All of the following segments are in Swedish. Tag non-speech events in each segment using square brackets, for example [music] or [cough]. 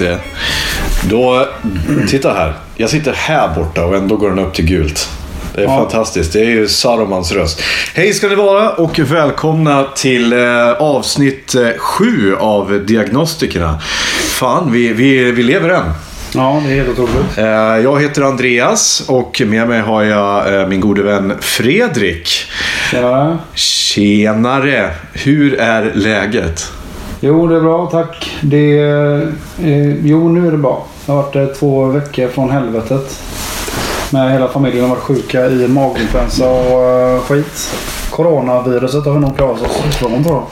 Ser. Då, titta här. Jag sitter här borta och ändå går den upp till gult. Det är fantastiskt. Det är ju Saromans röst. Hej ska ni vara och välkomna till eh, avsnitt eh, sju av Diagnostikerna. Fan, vi, vi, vi lever än. Ja, det är helt otroligt. Eh, Jag heter Andreas och med mig har jag min gode vän Fredrik. Tjena. Tjenare! Hur är läget? Jo, det är bra, tack. Det eh, jo, nu är det bra. Det har varit eh, två veckor från helvetet. Med hela familjen har varit sjuka i maginfluensa och eh, skit. Coronaviruset har vi nog klarat oss ifrån tror jag.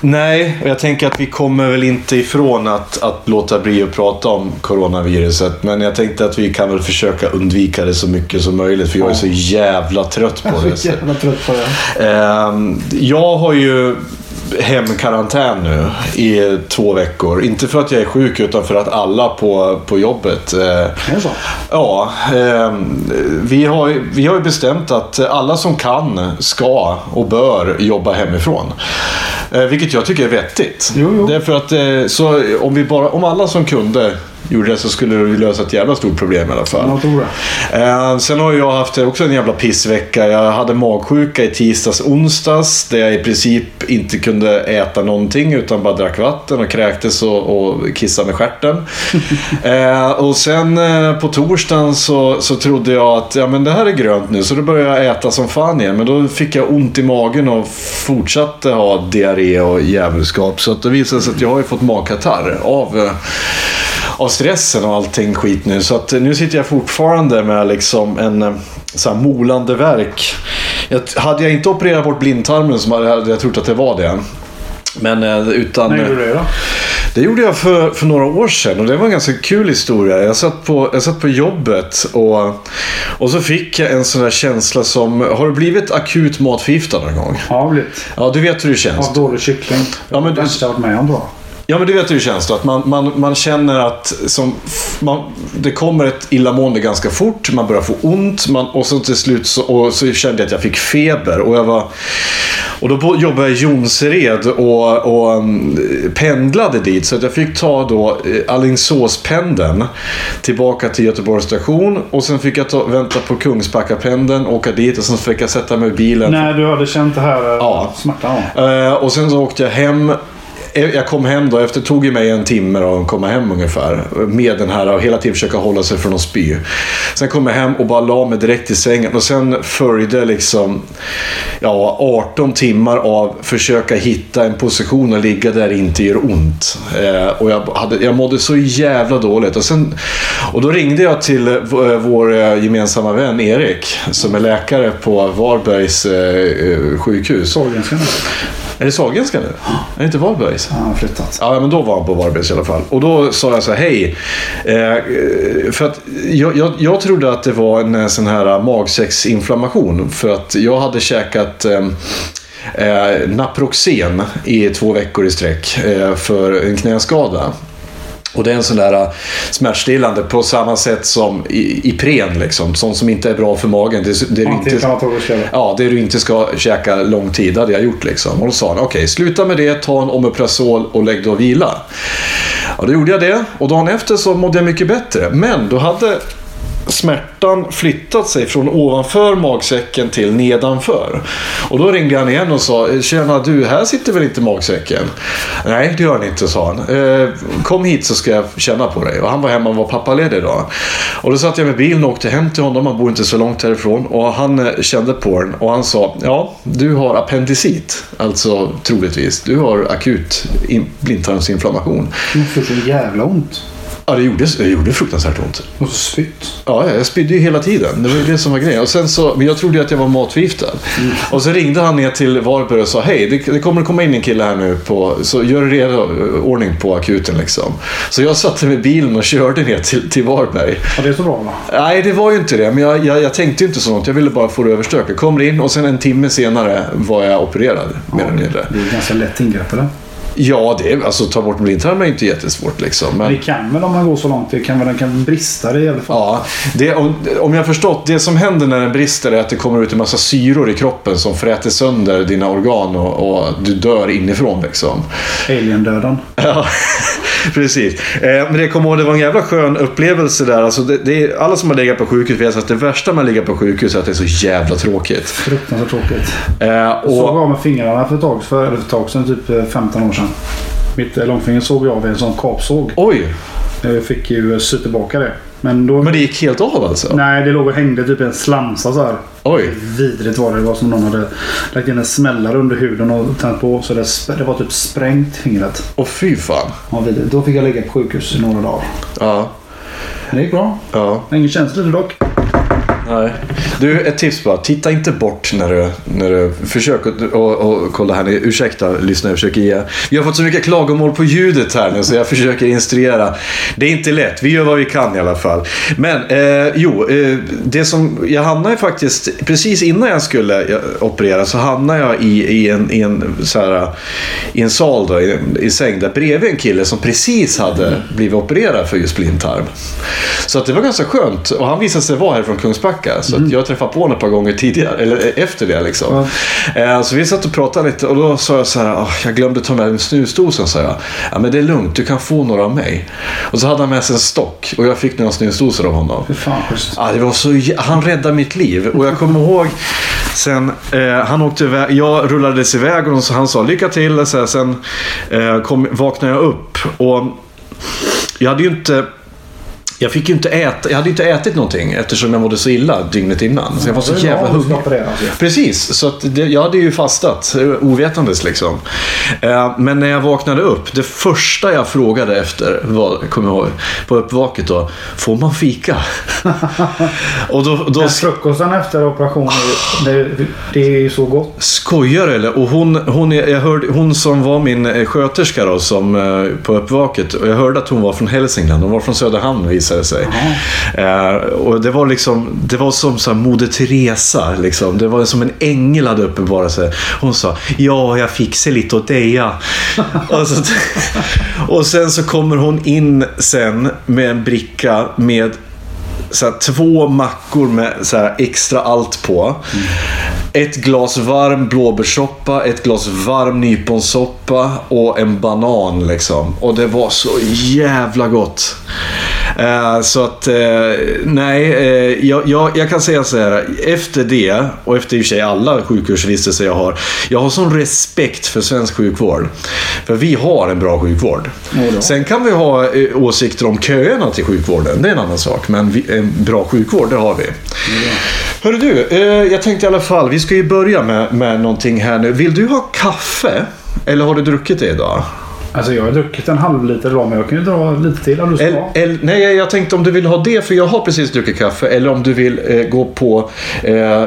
Nej, och jag tänker att vi kommer väl inte ifrån att, att låta bli att prata om coronaviruset. Men jag tänkte att vi kan väl försöka undvika det så mycket som möjligt. För jag är så jävla trött på Jag är det. så [laughs] jävla trött på det. Ehm, Jag har ju hemkarantän nu i två veckor. Inte för att jag är sjuk utan för att alla på, på jobbet eh, så? Ja, ehm, vi, har, vi har ju bestämt att alla som kan ska och bör jobba hemifrån. Eh, vilket jag tycker är vettigt. Jo, jo. Därför att eh, så om, vi bara, om alla som kunde gjorde det så skulle vi lösa ett jävla stort problem i alla fall. Det. Eh, sen har jag haft också en jävla pissvecka. Jag hade magsjuka i tisdags, onsdags. Där jag i princip inte kunde äta någonting utan bara drack vatten och kräktes och, och kissade med stjärten. [laughs] eh, och sen eh, på torsdagen så, så trodde jag att ja, men det här är grönt nu. Så då började jag äta som fan igen. Men då fick jag ont i magen och fortsatte ha diarré och djävulskap. Så att det visade sig att jag har ju fått magkatarr av eh, av stressen och allting skit nu. Så att eh, nu sitter jag fortfarande med liksom en eh, så här molande verk. Jag, hade jag inte opererat bort blindtarmen så hade jag trott att det var det. Men eh, utan... När gjorde du det då? Det gjorde jag för, för några år sedan och det var en ganska kul historia. Jag satt på, jag satt på jobbet och, och så fick jag en sån där känsla som... Har du blivit akut matförgiftad någon gång? Ja, blivit. Ja, du vet hur det känns. Av dålig kyckling. Ja, men det du- värsta jag varit med om jag. Ja, men du vet hur det känns då. Att man, man, man känner att som, man, det kommer ett illamående ganska fort. Man börjar få ont. Man, och så till slut så, och så kände jag att jag fick feber. Och, jag var, och då jobbade jag i Jonsered och, och um, pendlade dit. Så att jag fick ta då eh, Alingsåspendeln tillbaka till Göteborgs station. Och sen fick jag ta, vänta på Kungsbackapendeln, åka dit och sen fick jag sätta mig i bilen. När du hade känt det här eh, Ja. smärtan då? Eh, och sen så åkte jag hem. Eh, jag kom hem då, efter det tog ju mig en timme då att komma hem ungefär. Med den här och hela tiden försöka hålla sig från att spy. Sen kom jag hem och bara la mig direkt i sängen. Och sen följde liksom ja, 18 timmar av försöka hitta en position och ligga där det inte gör ont. Eh, och jag, hade, jag mådde så jävla dåligt. Och, sen, och då ringde jag till eh, eh vår eh, gemensamma vän Erik. Som är läkare på Varbergs eh, eh sjukhus. Sorgenska. Är det Sahlgrenska nu? Är det inte Varbergs? Han har flyttat. Ja, men då var han på Varbergs i alla fall. Och då sa jag så här, hej. Eh, för att jag, jag, jag trodde att det var en eh, sån här magsäcksinflammation. För att jag hade käkat eh, eh, Naproxen i två veckor i sträck eh, för en knäskada. Och det är en sån där äh, smärtstillande på samma sätt som Ipren. Liksom. Sånt som inte är bra för magen. Det, det, är inte. Ja, det du inte ska käka lång tid hade jag gjort. Liksom. Och då sa han, okej, sluta med det, ta en Omeprazol och lägg dig och vila. Ja, då gjorde jag det och dagen efter så mådde jag mycket bättre. Men då hade smärtan flyttat sig från ovanför magsäcken till nedanför. Och då ringde han igen och sa Tjena du, här sitter väl inte magsäcken? Nej, det gör den inte, sa han. Eh, kom hit så ska jag känna på dig. Och han var hemma och var pappaledig då. Och då satt jag med bilen och åkte hem till honom. Han bor inte så långt härifrån. Och han eh, kände på den och han sa Ja, du har appendicit. Alltså troligtvis. Du har akut blindtarmsinflammation. Det måste så jävla ont. Ja, det gjorde, det gjorde fruktansvärt ont. Och så spytt. Ja, jag spydde ju hela tiden. Det var ju det som var grejen. Och sen så, men jag trodde ju att jag var matförgiftad. Och så ringde han ner till Varberg och sa Hej, det, det kommer komma in en kille här nu. På, så gör redo eh, ordning på akuten liksom. Så jag satte mig i bilen och körde ner till, till Varberg. Ja, det är så bra va? Nej, det var ju inte det. Men jag, jag, jag tänkte ju inte sånt. Jag ville bara få det överstökat. Kommer in och sen en timme senare var jag opererad. Mer eller mindre. Det är ganska lätt ingrepp eller? Ja, det är, alltså ta bort blindtarmen är inte jättesvårt liksom. Men... Det kan väl om man går så långt. Det kan den kan brista det i alla fall. Ja, det, om, om jag har förstått, det som händer när den brister är att det kommer ut en massa syror i kroppen som fräter sönder dina organ och, och du dör inifrån liksom. Alien-döden. [laughs] Ja, precis. Eh, men det kommer ihåg, det var en jävla skön upplevelse där. Alltså det, det är, alla som har legat på sjukhus vet att det värsta med att ligga på sjukhus är att det är så jävla tråkigt. Fruktansvärt tråkigt. Eh, Jag såg och, av med fingrarna för ett tag, för, eller för ett tag sedan, typ eh, 15 år sedan. Mitt eh, långfinger såg jag av en sån kapsåg. oj, Jag fick ju eh, sy tillbaka det. Men då... men det gick helt av alltså? Nej, det låg och hängde typ en slamsa så här. Oj. Vidrigt var det. Det var som någon hade lagt in en smällare under huden och tänt på. Så det, det var typ sprängt fingret. Och fy fan. Ja, vidrigt. Då fick jag ligga på sjukhus i några dagar. Ja, Men det gick bra. ja. Ingen känsla dock. Nej. Du, ett tips bara. Titta inte bort när du, när du försöker och, och kolla här. Ursäkta lyssna, jag försöker ge. Vi har fått så mycket klagomål på ljudet här nu så jag försöker instruera. Det är inte lätt. Vi gör vad vi kan i alla fall. Men eh, jo, eh, det som jag hamnade faktiskt precis innan jag skulle eh, operera så hamnade jag i, i, en, i, en, så här, i en sal då, i, i säng där bredvid en kille som precis hade blivit opererad för just blindtarm. Så att det var ganska skönt. Och han visade sig vara här från Kungsbacka. Så att jag har träffat på honom ett par gånger tidigare, eller eh, efter det liksom. Eh, Så vi satt och pratade lite och då sa jag så här, "Ah, jag glömde ta med snusdosen sa jag. Ja men det är lugnt, du kan få några av mig. Och så hade han med sig en stock och jag fick några snusdosor av honom. Fy fan. Ja, det var så, han räddade mitt liv. Och jag kommer ihåg sen eh, han åkte iväg. Jag rullades iväg och han sa lycka till. Så här, sen eh, kom, vaknade jag upp. Och jag hade ju inte... Jag fick ju inte äta, jag hade ju inte ätit någonting eftersom jag mådde så illa dygnet innan. Så jag var så jävla hungrig. alltså. Precis, så det, jag hade ju fastat ovetandes liksom. Eh, Men när jag vaknade upp, det första jag frågade efter var, kommer jag ihåg, på uppvaket då, får man fika? [laughs] och då, då Men frukosten efter operationen, det, det är ju så gott. Skojar du eller? Och hon, hon, jag hörde, hon som var min eh, sköterska då, som, eh, på uppvaket. Och jag hörde att hon var från Hälsingland. Hon var från Söderhamn visade det sig. Eh, och det var liksom, det var som så här, Moder Teresa. Liksom. Det var som en ängel hade uppenbarat sig. Hon sa, ja jag fixar lite åt dig ja." [laughs] och, så, och sen så kommer hon in sen med en bricka med så här, två mackor med så här, extra allt på. Ett glas varm blåbärssoppa, ett glas varm nyponsoppa och en banan liksom. Och det var så jävla gott. Eh, så att, eh, nej, eh, jag, jag, jag kan säga så här. Efter det, och efter i och för sig alla sjukhusvistelser jag har. Jag har sån respekt för svensk sjukvård. För vi har en bra sjukvård. Jodå. Sen kan vi ha eh, åsikter om köerna till sjukvården. Det är en annan sak. Men vi, en bra sjukvård, det har vi. Hörru du, eh, jag tänkte i alla fall, vi ska ju börja med, med någonting här nu. Vill du ha kaffe? Eller har du druckit det idag? Alltså jag har druckit en halv liter idag men jag kan ju dra lite till om du ska El, el, nej, jag tänkte om du vill ha det, för jag har precis druckit kaffe. Eller om du vill eh, gå på eh,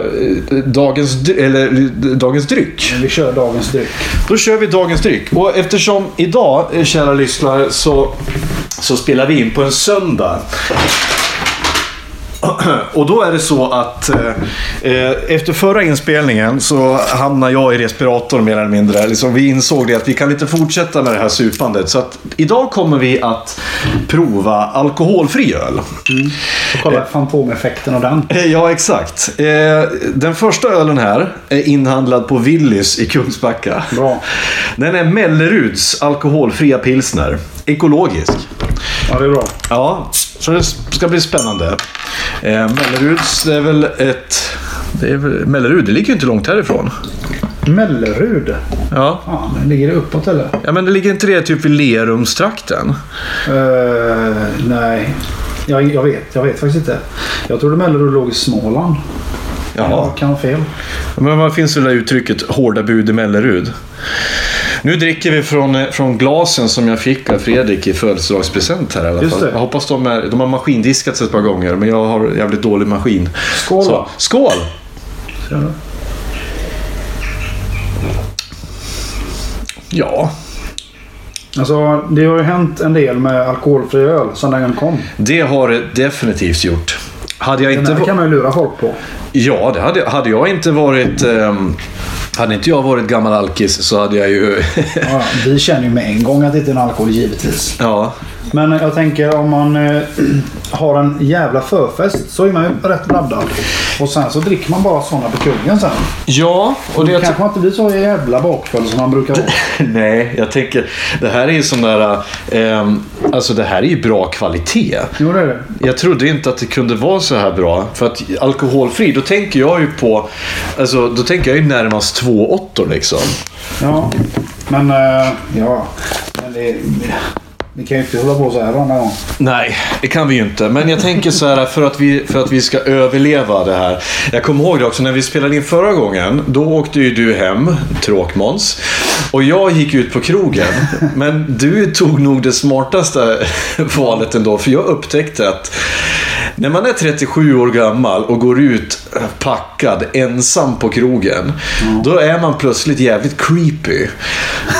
dagens, eller, dagens dryck. Vi kör dagens dryck. Då kör vi dagens dryck. Och eftersom idag, eh, kära lyssnare, så, så spelar vi in på en söndag. Och då är det så att eh, eh, efter förra inspelningen så hamnade jag i respiratorn mer eller mindre. Liksom, vi insåg det att vi kan inte fortsätta med det här supandet. Så att idag kommer vi att prova alkoholfri öl. Och kolla fantomeffekten av den. Eh, Ja, exakt. Eh, den första ölen här är inhandlad på Willys i Kungsbacka. Bra. Den är Melleruds alkoholfria pilsner. Ekologisk. Ja det är bra. Ja, Så det ska bli spännande. Eh, Melleruds, är väl ett... Det är väl, Mellerud, det ligger ju inte långt härifrån. Mellerud. Ja. Fan, ligger det uppåt eller? ja, men det ligger inte det typ i Lerumstrakten? Eh, nej. Jag, jag vet. Jag vet faktiskt inte. Jag trodde Mellerud låg i Småland. Jaha. Jag kan ha fel. Men vad finns det där uttrycket hårda bud i Mellerud? Nu dricker vi från, eh, från glasen som jag fick av Fredrik i födelsedagspresent här i alla fall. Jag hoppas de är... De har maskindiskats ett par gånger, men jag har jävligt dålig maskin. Skål Så, skål! Ja, Alltså, det har ju hänt en del med alkoholfri öl sedan den kom. det har det definitivt gjort. Hade jag Den inte... va- kan man ju lura folk på. Ja, det hade, hade jag inte varit... ehm, hade inte jag varit gammal alkis så hade jag ju... Ja, vi känner ju med en gång att det inte är en alkohol givetvis. ja, Men jag tänker om man eh, har en jävla förfest så är man ju rätt laddad. Och sen så dricker man bara sådana på kungen sen. ja och Det det... kanske man inte blir så jävla bakfull som man brukar vara. [laughs] Nej, jag tänker... Det här är ju sån där... ehm, alltså det här är ju bra kvalitet. Jo det är det. Jag trodde inte att det kunde vara så här bra. För att alkoholfri, då tänker jag ju på... Alltså, då tänker jag ju närmast två åttor liksom. Ja. Men eh, ja. Men det, vi kan ju inte hålla på så här varje gång. Nej, det kan vi ju inte. Men jag tänker så här för att vi, för att vi ska överleva det här. Jag kommer ihåg det också när vi spelade in förra gången. Då åkte ju du hem, tråkmåns. Och jag gick ut på krogen. Men du tog nog det smartaste [laughs] valet ändå. För jag upptäckte att när man är 37 år gammal och går ut packad ensam på krogen. Då är man plötsligt jävligt creepy.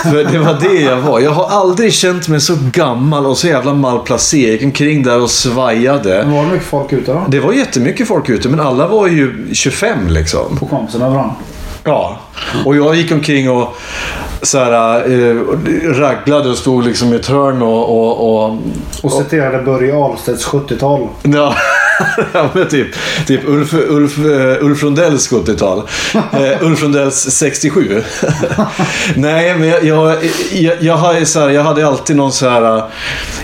För det var det jag var. Jag har aldrig känt mig så gammal och så jävla malplacerad. Jag gick omkring där och svajade. Men var det mycket folk ute då? Det var jättemycket folk ute, men alla var ju 25 liksom. På kompisarna överallt. Ja. Och jag gick omkring och så här, eh, raglade och stod liksom i ett hörn och... och, och Och citerade Börje Ahlstedts 70-tal. Ja, [laughs] ja men typ, typ Ulf, Ulf, eh, Ulf Lundells 70-tal. Eh, Ulf Lundells 67. [laughs] Nej, men jag, jag, jag, jag, ju så här, jag hade alltid någon så här...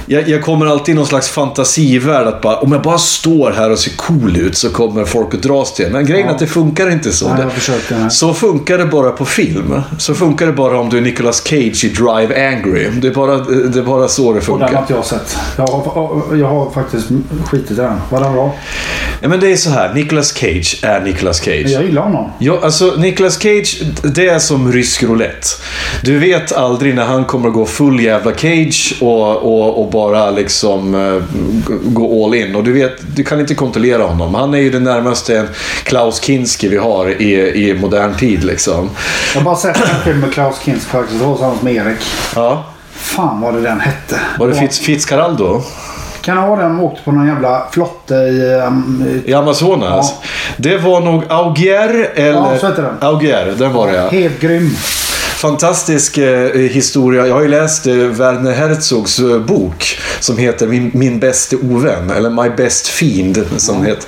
Jag, jag kommer alltid i någon slags fantasivärld att bara, om jag bara står här och ser cool ut så kommer folk att dras till en. Men grejen är att det funkar inte så. Nej, försökte. nej. så funkar det bara på film. Så funkar det bara om du är Nicolas Cage i Drive Angry. Det är bara, det är bara så det Och den har funkar. inte jag sett. Jag har, jag har faktiskt skitit i den. Var den bra? Ja, men det är så här, Nicolas Cage är Nicolas Cage. Jag gillar honom. Ja, alltså Nicolas Cage, det är som rysk roulette. Du vet aldrig när han kommer att gå full jävla Cage och, och, och bara liksom eh, gå all in. Och du vet, du kan inte kontrollera honom. Han är ju det närmaste en Klaus Kinski vi har i, i modern tid liksom. Jag har bara sett en film med Klaus Kinski faktiskt. Det var tillsammans med Erik. Ja. Fan vad det den hette. Var det Fitz, Fitzcarraldo? Kan vara den åkte på någon jävla flotte i... Um, I Amazonas? Ja. Det var nog Augier eller... Ja, så heter den. Augier, den var det ja. Helt grym. Fantastisk eh, historia. Jag har ju läst eh, Werner Herzogs eh, bok som heter Min, Min bäste ovän, eller My Best Fiend. Som heter,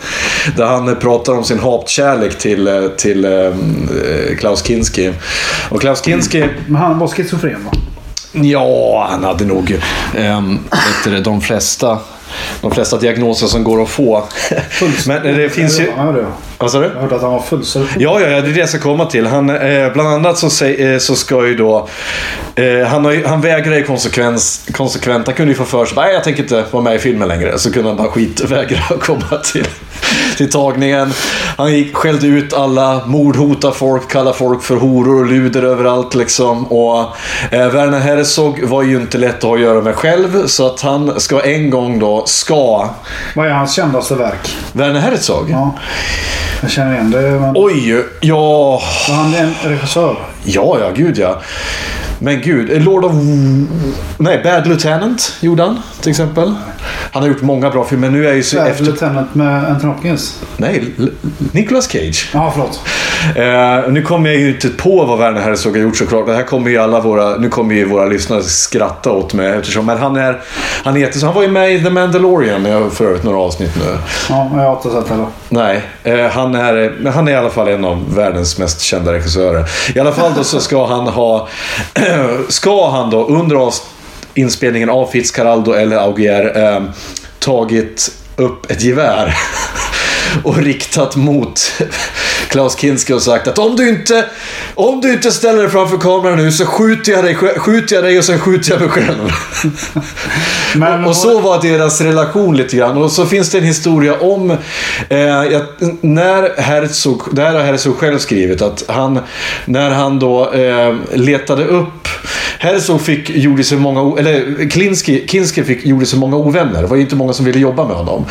där han eh, pratar om sin hatkärlek till, eh, till eh, Klaus Kinski. Och Klaus Kinski, Men han var schizofren va? ja, han hade nog vet du, det, de flesta de flesta diagnoser som går att få. Men eh, det finns ju... Vad sa du? Jag hörde att han var fullständigt... Ja, ja, ja, det är det jag ska komma till. Han, eh, bland annat så, säg, eh, så ska ju då... Eh, han, har han vägrar ju konsekvens, konsekvent. Han kunde ju få för sig nej jag tänker inte vara med i filmen längre. Så kunde han bara skitvägra att komma till, till tagningen. Han gick, skällde ut alla, mordhota folk, kallade folk för horor och luder överallt liksom. Och eh, Werner Herzog var ju inte lätt att ha att göra med själv. Så att han ska en gång då, ska... Vad är hans kändaste verk? Werner Herzog? Ja. Jag känner igen det. Men... Oj, ja... Var han en regissör? Ja, ja, gud ja. Men gud, eh, Lord of... Nej, Bad Lieutenant gjorde han till exempel. Han har gjort många bra filmer. Nu är ju så efter... Lieutenant med Anthony Hopkins. Nej, L- Nicolas Cage. Ja, förlåt. Eh, nu kommer jag ju inte på vad Werner Herzog har gjort såklart. Det här kommer ju alla våra... Nu kommer ju våra lyssnare skratta åt mig eftersom... Men han är... Han så. Han var ju med i The Mandalorian. För övrigt några avsnitt nu. Ja, jag har inte sett heller. Nej, eh, han, är, men han är i alla fall en av världens mest kända regissörer. I alla fall då så ska han ha... [clears throat] ska han då under avs- inspelningen av Fitzcarraldo eller Augier eh, tagit upp ett gevär. [laughs] och riktat mot Klaus Kinski och sagt att om du inte, om du inte ställer dig framför kameran nu så skjuter jag dig, skjuter jag dig och sen skjuter jag mig själv. [laughs] Men och, och så var deras relation lite grann. Och så finns det en historia om eh, när Herzog, det här har Herzog själv skrivit, att han, när han då eh, letade upp Herzog fick, gjorde sig många, eller Kinski, Kinski fick, gjorde sig många ovänner. Det var ju inte många som ville jobba med honom.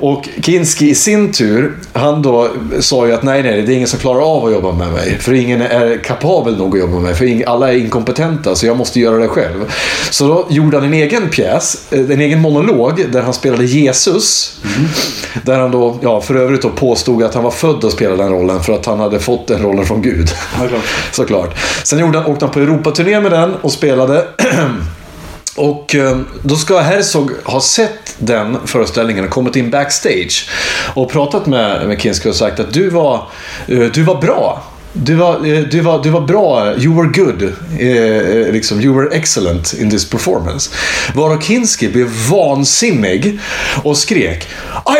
Och Kinski i sin tur, han då sa ju att nej, nej, det är ingen som klarar av att jobba med mig. För ingen är kapabel nog att jobba med mig. För alla är inkompetenta, så jag måste göra det själv. Så då gjorde han en egen pjäs, eh, en egen monolog, där han spelade Jesus. Där han då, ja, för övrigt då påstod att han var född att spela den rollen för att han hade fått den rollen från Gud. Ja, klart. [laughs] Såklart. Sen gjorde han, åkte han på Europaturné med den och spelade. [clears throat] Och ehm, då ska Herzog ha sett den föreställningen och kommit in backstage och pratat med, med Kinski och sagt att du var, eh, du var bra. Du var, eh, du, var, du var bra, you were good, eh, eh, liksom, you were excellent in this performance. Varav Kinski blev vansinnig och skrek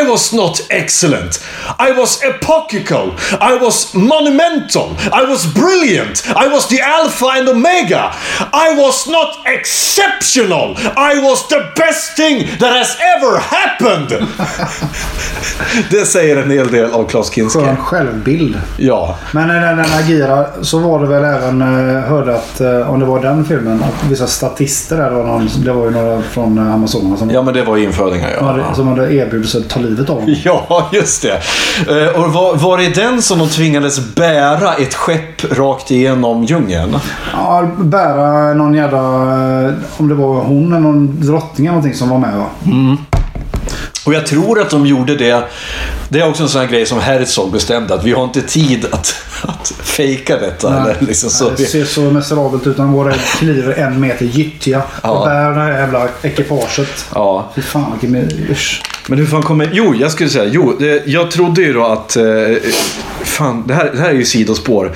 I was not excellent, I was epochical, I was monumental, I was brilliant, I was the alpha and omega, I was not exceptional, I was the best thing that has ever happened. [laughs] Det säger en hel del av Klaus Kinski. Skön självbild. Ja. Men när den agerar så var det väl även, eh, hörde att eh, om det var den filmen, att vissa statister där, det var, någon, det var ju några från eh, Amazonas som, ja, men det var infödingar ja. hade, som hade erbjudit sig att ta livet av honom. [laughs] Ja, just det. Och var, var det den som de tvingades bära ett skepp rakt igenom djungeln? Ja, bära någon jävla, om det var hon eller någon drottning eller någonting som var med va? Och jag tror att de gjorde det. Det är också en sån här grej som Herzog bestämde att vi har inte tid att, att fejka detta. Eller liksom så. det ser så miserabelt ut. De går och kliver en meter gyttja Ja. och bär det här jävla ekipaget. Ja. Fy fan vilken usch. Men hur fan kommer... Jo, jag skulle säga. Jo, jag trodde ju då att... Eh, fan, det här, det här är ju sidospår.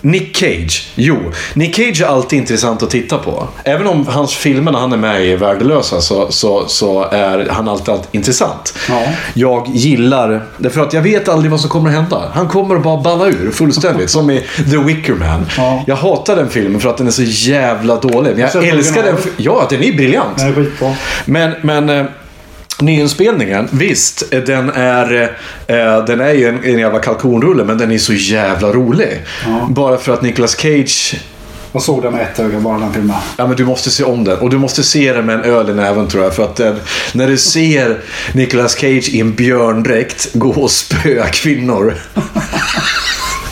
Nick Cage. Jo, Nick Cage är alltid intressant att titta på. Även om hans filmer när han är med är värdelösa så, så, så är han alltid, alltid intressant. Ja. Jag gillar... Därför att jag vet aldrig vad som kommer att hända. Han kommer att bara balla ur fullständigt. Som i The Wicker Man. Ja. Jag hatar den filmen för att den är så jävla dålig. Men jag älskar den. Ja, den är briljant. Den är skitbra. Men, men eh, nyinspelningen, visst, eh, den är, eh, den är ju en, en jävla kalkonrulle, men den är så jävla rolig. Ja. Bara för att Nicolas Cage, Jag såg den med ett öga bara den filmen. ja men du måste se om den. Och du måste se den med en öl i näven tror jag. För att den, när du ser Nicolas Cage i en björndräkt gå och spöa kvinnor. [laughs]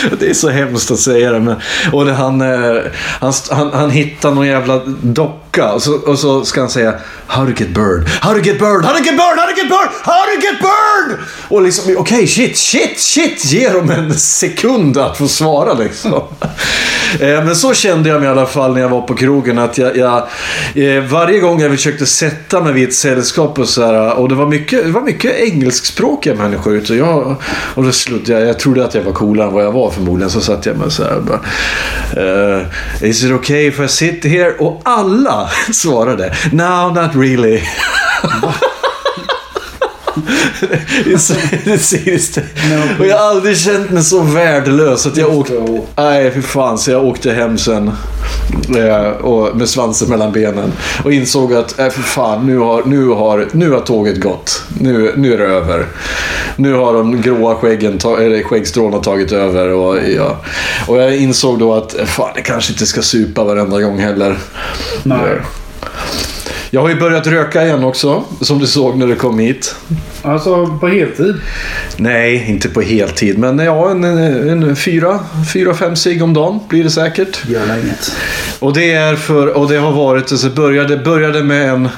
[laughs] Det är så hemskt att säga det. Men, och det, han, eh, han, han, han hittar någon jävla docka och så, och så ska han säga How to get burned, how to get burned, how to get burned, how to get burned, how to get burned! Och liksom, okej, shit, shit, shit, ge dem en sekund att få svara liksom. [laughs] Eh, men så kände jag mig i alla fall när jag var på krogen. Att jag, jag, eh, varje gång jag försökte sätta mig vid ett sällskap och så här, och det var mycket, det var mycket engelskspråkiga människor ute. Och, jag, och då slutade jag, jag trodde att jag var coolare än vad jag var förmodligen. Så satt jag mig så här och bara, uh, Is it okay if I sit here? Och alla [laughs] svarade No, not really. Det det är seriöst. Och jag har aldrig känt mig så värdelös att jag åkte... Nej, för fan. Så jag åkte hem sen. eh, Och med svansen mellan benen. Och insåg att, äh, för fan, nu har, nu har, nu har tåget gått. Nu, nu är det över. Nu har de gråa skäggen, ta, eller skäggstråna tagit över. Och, ja. och jag insåg då att, äh, fan, jag kanske inte ska supa varenda gång heller. Nej. Jag har ju börjat röka igen också, som du såg när du kom hit. Alltså på heltid. Nej, inte på heltid, men ja, en, en, en fyra, fyra, fem cigg om dagen blir det säkert. Gör inget. Och det är för, och det har varit, alltså började, började med en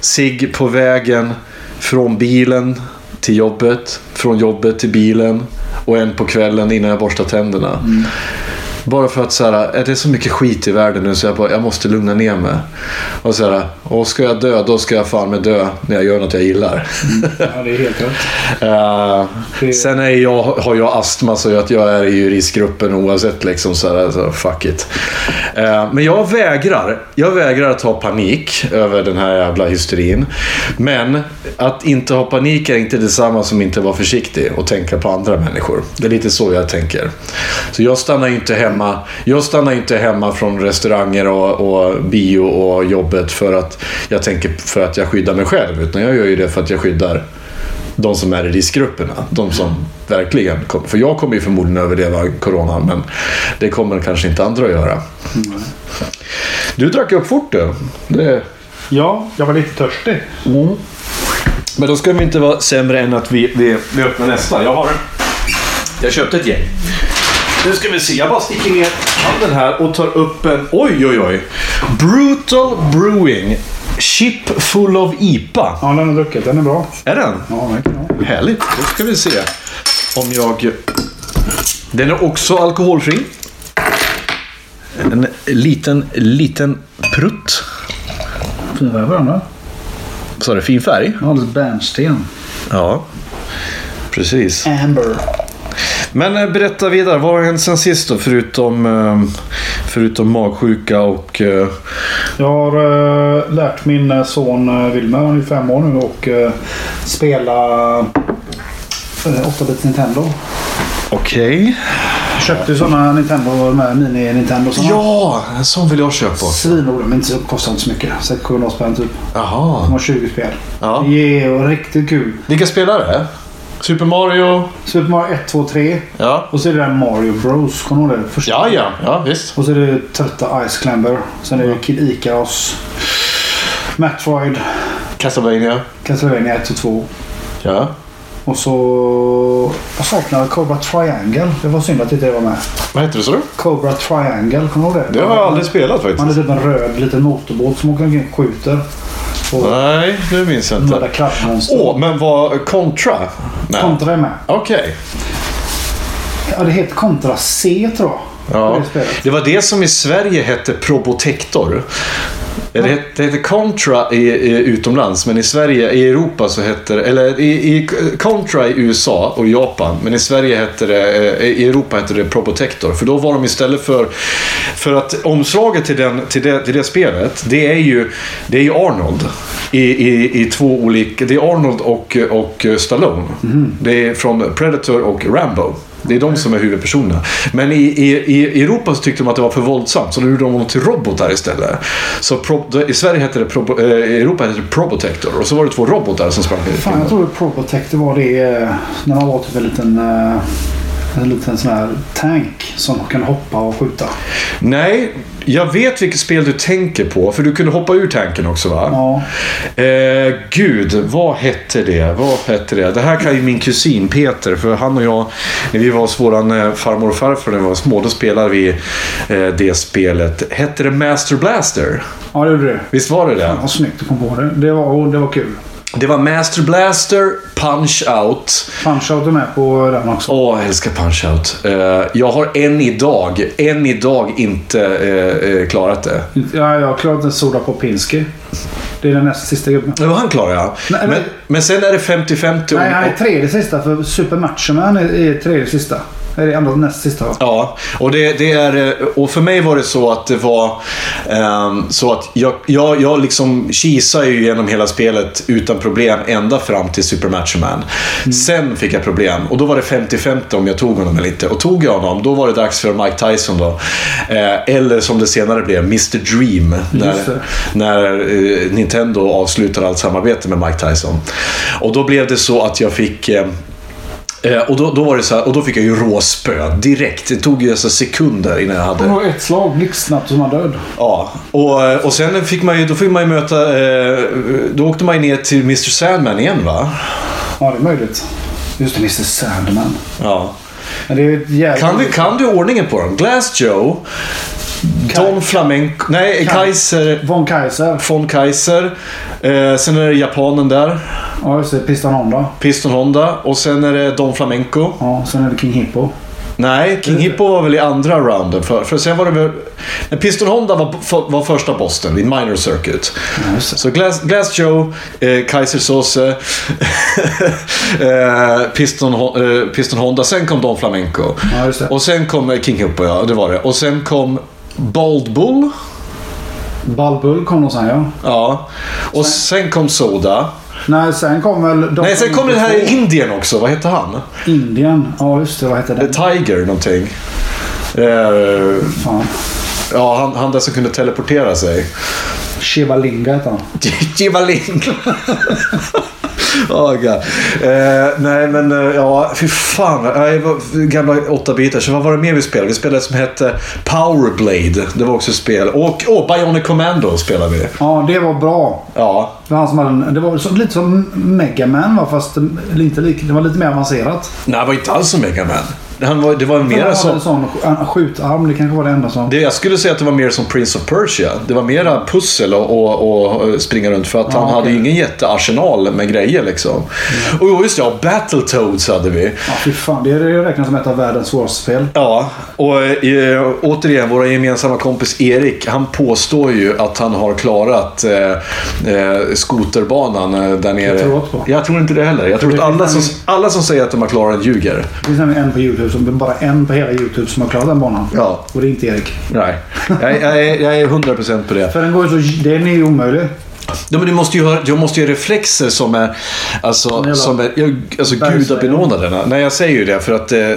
cigg på vägen från bilen till jobbet, från jobbet till bilen och en på kvällen innan jag borstar tänderna. Bara för att så här, är det är så mycket skit i världen nu så jag, bara, jag måste lugna ner mig. Och så här, Och ska jag dö, då ska jag fan med dö när jag gör något jag gillar. Ja, det är helt rätt. [laughs] Det- Sen är jag, har jag astma så att jag är i riskgruppen oavsett. Liksom, så här, alltså, fuck it. Eh, men jag vägrar. Jag vägrar att ha panik över den här jävla hysterin. Men att inte ha panik är inte detsamma som inte vara försiktig och tänka på andra människor. Det är lite så jag tänker. Så jag stannar inte hemma. Jag stannar inte hemma från restauranger och, och bio och jobbet för att jag tänker för att jag skyddar mig själv. Utan jag gör ju det för att jag skyddar de som är i riskgrupperna. De som verkligen kommer. För jag kommer ju förmodligen överleva coronan, men det kommer kanske inte andra att göra. Du drack upp fort du. Det... Ja, jag var lite törstig. Men då ska vi inte vara sämre än att vi, vi, vi öppnar nästa. Jag har Jag köpte ett gäng. Nu ska vi se. Jag bara sticker ner handen här och tar upp en... Oj, oj, oj. Brutal Brewing. Chip full of IPA. Ja, den har druckit. Den är bra. Är den? Ja, jag. Härligt. Då ska vi se om jag... Den är också alkoholfri. En liten, liten prutt. Fin färg på den. Så är det fin färg? Ja, lite bärnsten. Ja. Precis. Amber. Men eh, berätta vidare. Vad har hänt sen sist då? Förutom, eh, förutom magsjuka och... eh, Jag har lärt min son Wilmer, han är fem år nu, och spela uh, 8-bit Nintendo. Okej. Jag köpte ju sådana Nintendo med mini-Nintendo. såna. Ja, en sån vill jag köpa. Svinroliga, men inte så, kostar inte så mycket. 600 spänn typ. De Jaha. har 20 spel. Ja. Det är riktigt kul. Vilka spelare? Super Mario? Super Mario 1, 2, 3. Ja. Och så är det där Mario Bros. Kommer du ihåg det? Första. Ja, ja. Ja, visst. Och så är det trötta Ice Climber. Sen är det Kid Icaros. Metroid. Castlevania. Castlevania 1 och 2. Ja. Och så... Jag saknar Cobra Triangle. Det var synd att inte det var med. Vad heter det så du? Cobra Triangle. Kommer du ihåg det? Det har jag aldrig spelat Man är faktiskt. typ en röd liten motorbåt som åker omkring och skjuter. Nej, det minns jag inte. Åh, men vad... Contra? Nej. Contra är med. Okej. Ja, det heter Contra C tror jag. Ja. Det. Det var det som i Sverige hette Probotector. Det hette, det Contra i, i, utomlands, men i Sverige, i Europa så hette det, eller i, i Contra i USA och Japan, men i Sverige hette det, eh, i Europa hette det Probotector. För då var de istället för, för att omslaget till, den, till, det, till det spelet, det är ju, det är ju Arnold. I, i, i två olika, det är Arnold och, och Stallone. Det är från Predator och Rambo. Det är de som är huvudpersonerna. Men i, i, i Europa så tyckte de att det var för våldsamt så då gjorde de honom till robotar istället. Så pro, i Sverige hette det Probo, eh, Europa hette det Probotector och så var det två robotar som sprang Fan, jag trodde Probotector var det eh, när man var typ en liten, eh, en liten sån här tank som kan hoppa och skjuta. Nej, jag vet vilket spel du tänker på för du kunde hoppa ur tanken också va? Ja. Eh, gud, vad hette det? Vad hette det? Det här kan ju min kusin Peter, för han och jag, när vi var hos våran eh, farmor och farfar när vi var små, då spelade vi eh, det spelet. Hette det Master Blaster? Ja, det gjorde det. Visst var det det? Fan vad snyggt du kom på det. Det var, det var kul. Det var Master Blaster, Punch Out. Punch-Out är med på den också. Åh, jag älskar Punch Out. Eh, jag har än idag, än idag inte eh, eh, klarat det. Ja, jag har klarat en Soda Popinski. Det är den näst sista gubben. Det var han klar ja. Men, men- sen är det 50-50. Nej, han är tredje sista för Super Macho Man är, är tredje sista. Är det andra näst sista va? Ja, och, det, det är, eh, och för mig var det så att det var ehm, så att jag, jag, jag liksom kisade ju genom hela spelet utan problem ända fram till Super Macho Man. Sen fick jag problem och då var det 50-50 om jag tog honom eller inte. Och tog jag honom, då var det dags för Mike Tyson då. Eh, eller som det senare blev, Mr Dream. När, när eh, Nintendo avslutade allt samarbete med Mike Tyson. Och då blev det så att jag fick eh, Eh, och, då, då var det så här, och då fick jag ju råspö direkt. Det tog ju alltså sekunder innan jag Det hade... var ett slag blixtsnabbt som var död. Ja, och, eh, och sen fick man ju, då fick man ju möta... Eh, då åkte man ju ner till Mr Sandman igen va? Ja, det är möjligt. Just det, Mr Sandman. Ja. Men det är ett jävla... Kan, vi, kan du ordningen på dem? Glass Joe, Don Flamenco... Nej, Kan- Kaiser... Von Kaiser. Von Kaiser. Eh, sen är det japanen där. Ja, just det. Piston Honda. Piston Honda. Och sen är det Don Flamenco. Ja, sen är det King Hippo. Nej, King Hippo var väl i andra rounden. För, för sen var det väl... Piston Honda var, var första Boston, i Minor Circuit. det. Så Glass, Glass Joe, eh, Kaiser Sose, [laughs] eh, Piston, eh, Piston Honda. Sen kom Don Flamenco. Ja, just det. Och sen kom eh, King Hippo, ja. Det var det. Och sen kom Bald Bull. Ballbull kom nog sen ja. Ja. Och sen kom Soda. Nej, sen kom väl... de- Nej, sen kom den här i Indien också. Vad hette han? Indien. Ja, just det. Vad heter The den? Tiger någonting. Eh, Fan. Ja, han, han där som kunde teleportera sig. Shivalinga heter han. Jivaling. oh, God. Eh, nej men eh, ja, fy fan. Var gamla 8-bitar. Så vad var det mer vi spelade? Vi spelade ett som hette Powerblade. Det var också ett spel. Och oh, Bionic Commando spelade vi. Ja, det var bra. Ja. Det var, han som hade det var så, lite som Mega Man va? Fast inte lik, det var lite mer avancerat. Nej, det var inte alls som Mega Man. Han var, det var Han mer hade som... en sån en skjutarm. Det kanske var det enda som... Det, jag skulle säga att det var mer som Prince of Persia. Det var mera pussel och, och, och springa runt för att han Ja, hade ju ingen jättearsenal med grejer liksom. Och jo, just det, ja, Battletoads hade vi. Ja, fy fan. Det, räknas som ett av världens svåraste spel. Ja, och eh, återigen, vår gemensamma kompis Erik, han påstår ju att han har klarat eh, eh, skoterbanan eh, där nere. tror inte på. Jag tror inte det heller. Jag tror att alla som, alla som säger att de har klarat den ljuger. Det finns nämligen en på YouTube, som, bara en på hela YouTube som har klarat den banan. Ja. Och det är inte Erik. Nej, jag, jag, är- jag är 100% på det. För den går ju så... Den är ju omöjlig. Ja, men du måste ju ha, du måste ju ha reflexer som är, alltså, som är alltså gudabenådade. Nej, jag säger ju det för att eh,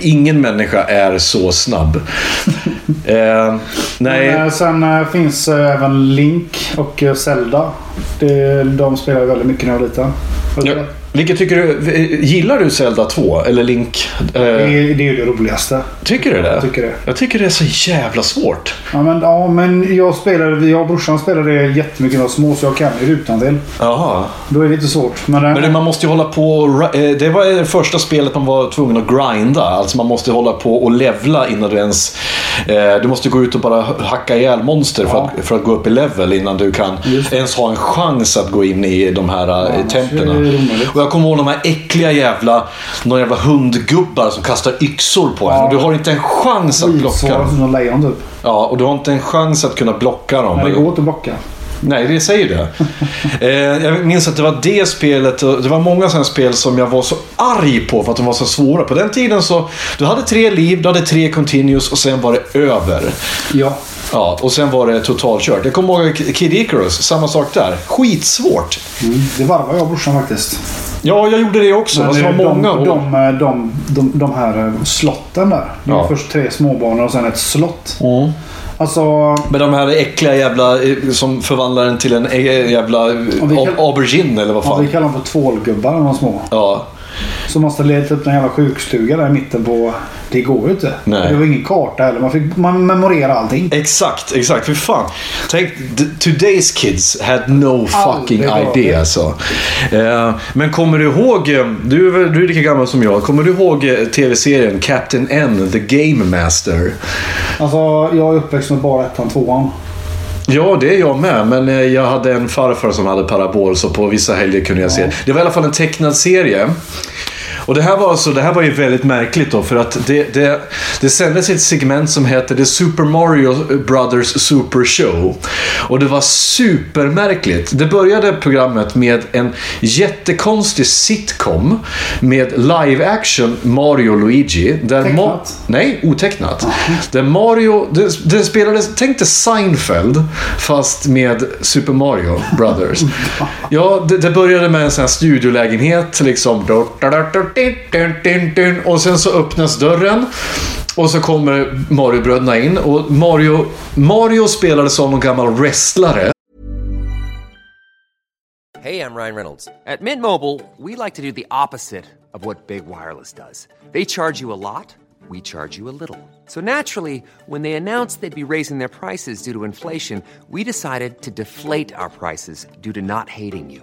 ingen människa är så snabb. [laughs] eh, nej, Men, eh, sen eh, finns eh, även Link och eh, Zelda. Det, de spelar jag väldigt mycket när jag var liten. Ja, vilket tycker du? Gillar du Zelda 2 eller Link? Det, är, det är ju det roligaste. tycker du det? Jag tycker det. Jag tycker det är så jävla svårt. Ja men, ja, men jag spelade, jag och brorsan spelade det jättemycket när jag var små så jag kan ju rutan till. Jaha. Då är det inte svårt. Men, Men det, man måste ju hålla på och, Det var det första spelet man var tvungen att grinda. Alltså man måste hålla på och levla innan du ens... Eh, du måste gå ut och bara hacka ihjäl monster för, Ja. att, för att gå upp i level innan du kan ens ha en chans att gå in i de här ja, annars templen. Och jag kommer ihåg de här äckliga jävla... Några jävla hundgubbar som kastar yxor på en. Ja. Och du har inte en chans att blocka dem. lejon typ. Ja, och du har inte en chans att kunna blocka dem. Men det går inte att blocka. Nej, det säger det. eh, jag minns att det var det spelet det var många sådana spel som jag var så arg på för att de var så svåra. På den tiden så, du hade tre liv, du hade tre continuous och sen var det över. Ja. Ja, och sen var det totalkört. Jag kommer ihåg Kid Icarus, samma sak där. Skitsvårt. Mm. Det varvar jag och brorsan faktiskt. Ja, jag gjorde det också. Men Fast det var de, många år. de, de, de, de här eh, slotten där. Det är Ja. Först tre småbanor och sen ett slott. Mm. Alltså, Men de här äckliga jävla eh, som förvandlar den till en eh, jävla vi aubergine eller vad ja, vi fan. kallar dem för tvålgubbar när de små. Ja. Så måste leta upp en jävla sjukstuga där i mitten på... Det går ju inte. Nej. Det var ingen karta heller. Man fick man memorera allting. Exakt, exakt. Fy fan. Tänk, today's kids had no fucking idea alltså. Eh, men kommer du ihåg, eh, du, är väl- du är lika gammal som jag. Kommer du ihåg eh, tv-serien Captain N, The Game Master? Alltså, jag är uppväxt med bara ettan, tvåan. Ja, det är jag med. Men eh, jag hade en farfar som hade parabol så på vissa helger kunde jag se. Det var i alla fall en tecknad serie. Och det här var, alltså, det här var ju väldigt märkligt då för att det, det, det sändes ett segment som hette The Super Mario Brothers Super Show. Och det var supermärkligt. Det började programmet med en jättekonstig sitcom med live action Mario och Luigi. Där Ma- Tecknat? Nej, otecknat. Där Mario, det, det spelades, tänk dig Seinfeld fast med Super Mario Brothers. [laughs] Ja, det, det började med en sån här studiolägenhet liksom. Och sen så öppnas dörren. Och så kommer Mario-bröderna in och Mario, Mario spelade som någon gammal wrestlare. Hey, I'm Ryan Reynolds. At Mint Mobile, we like to do the opposite of what Big Wireless does. They charge you a lot, we charge you a little. So naturally, when they announced they'd be raising their prices due to inflation, we decided to deflate our prices due to not hating you.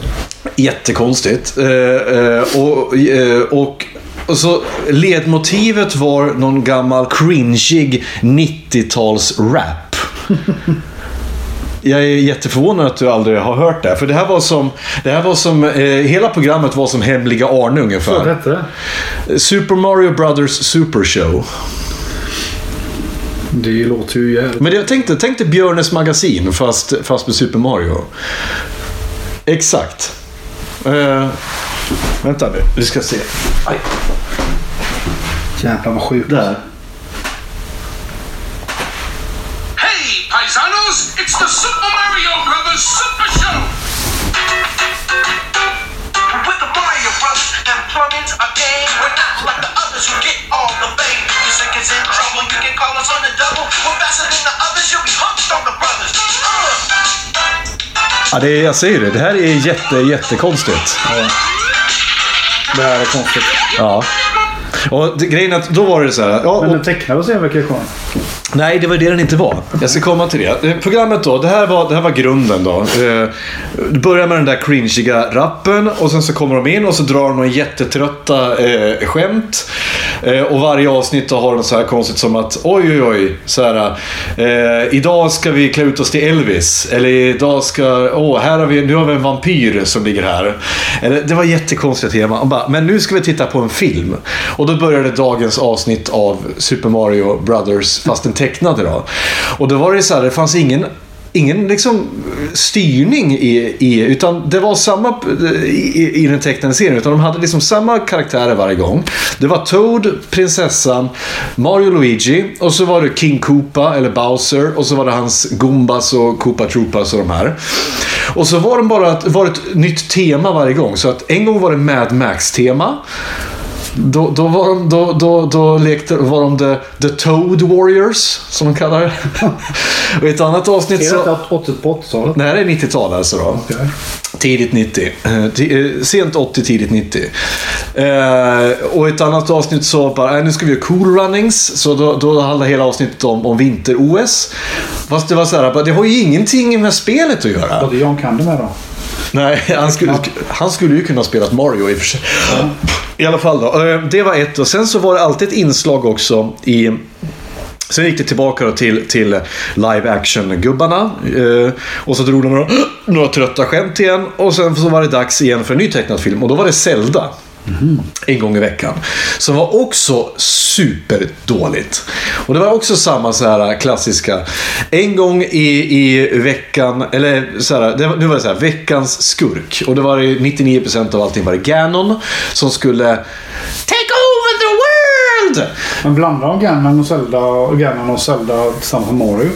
Jättekonstigt. Eh, eh, och, eh, och, och så ledmotivet var någon gammal cringeig 90-tals-rap. Jag är jätteförvånad att du aldrig har hört det. För det här var som... Det här var som eh, hela programmet var som Hemliga Arne Vad ungefär. hette det? Super Mario Brothers Super Show. Det låter ju jävligt... Men jag tänkte, tänkte Björnes magasin fast, fast med Super Mario. Exakt. Eh, vänta nu, vi ska se. Aj, Jävlar vad sjukt. där. Hey, paisanos! It's the Super Mario Brothers Super Show! With the Mario Brothers and plumbing's a game. We're not like the others who get all the fame. Your sick is in trouble, you can call us on the double. We're faster than the others, you'll be hooked on the brothers. Uh. Ja, det är, jag säger det. Det här är jätte, jättekonstigt. Det här är konstigt. Ja. Och det, grejen är att då var det så här. Ja, Men den tecknade sig verkar skön nej, det var det den inte var. Jag ska komma till det. Eh, programmet då, det här var, det här var grunden då. Eh, du börjar med den där cringeiga rappen och sen så kommer de in och så drar de några jättetrötta eh, skämt. Eh, och varje avsnitt då har de så här konstigt som att oj oj oj. Så här, eh, idag ska vi klä ut oss till Elvis. Eller idag ska, åh här har vi, nu har vi en vampyr som ligger här. Eller, det var jättekonstiga teman. Bara, men nu ska vi titta på en film. Och då började dagens avsnitt av Super Mario Brothers, fast den tecknade då. Och då var det så här, det fanns ingen ingen liksom styrning i, i utan det var samma i, i den tecknade serien. Utan de hade liksom samma karaktärer varje gång. Det var Toad, prinsessan, Mario Luigi och så var det King Koopa eller Bowser och så var det hans Goombas och Koopa Troopas och de här. Och så var det bara ett, var ett nytt tema varje gång. Så att en gång var det Mad Max-tema. Då, då, var de, då, då, då lekte, var de the, the Toad Warriors, som de kallar det. [laughs] och i ett annat avsnitt Är så... 80 på 80-talet? Det här är 90-tal alltså då. Okej. Tidigt 90. Eh, eh, Sent 80, tidigt 90. Eh, och i ett annat avsnitt så bara, äh, nu ska vi göra cool runnings. Så då, då handlar hela avsnittet om, om vinter-OS. Fast det var så här, bara, det har ju ingenting med spelet att göra. Vad är Jan Kander med då? Nej, han skulle, han skulle ju kunna spela Mario i och för sig. I alla fall då. Eh, det var ett och sen så var det alltid ett inslag också i Sen gick det tillbaka då till, till live action-gubbarna. Eh, och så drog de några, några trötta skämt igen. Och sen så var det dags igen för en ny tecknad film. Och då var det Zelda. En gång i veckan. Som var också superdåligt. Och det var också samma så här klassiska. En gång i, i veckan, eller så här, det nu var det så här, veckans skurk. Och det var det 99% av allting var det Ganon. Som skulle Take over the world! Men blandar de Ganon och Zelda, Ganon och Zelda tillsammans med Mario?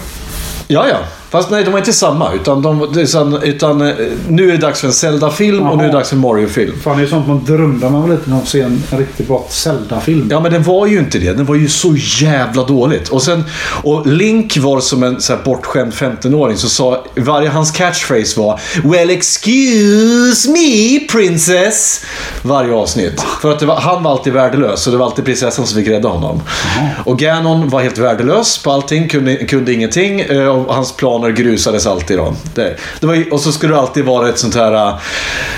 Ja, ja. Fast nej, de var inte samma. Utan, de, san- utan eh, nu är det dags för en Zelda-film och nu är det dags för en Mario-film. Fan, det är sånt man drömde man var liten om att se en, riktigt bra Zelda-film. Ja, men den var ju inte det. Den var ju så jävla dåligt. Och, sen, och Link var som en så här bortskämd 15-åring som sa... Varje hans catchphrase var “Well excuse me princess” varje avsnitt. För att var, han var alltid värdelös så det var alltid prinsessan som fick rädda honom. Och Ganon var helt värdelös på allting, kunde, kunde ingenting. eh, Och hans planer grusades alltid. Då. Det, det var, och så skulle det alltid vara ett sånt här, eh,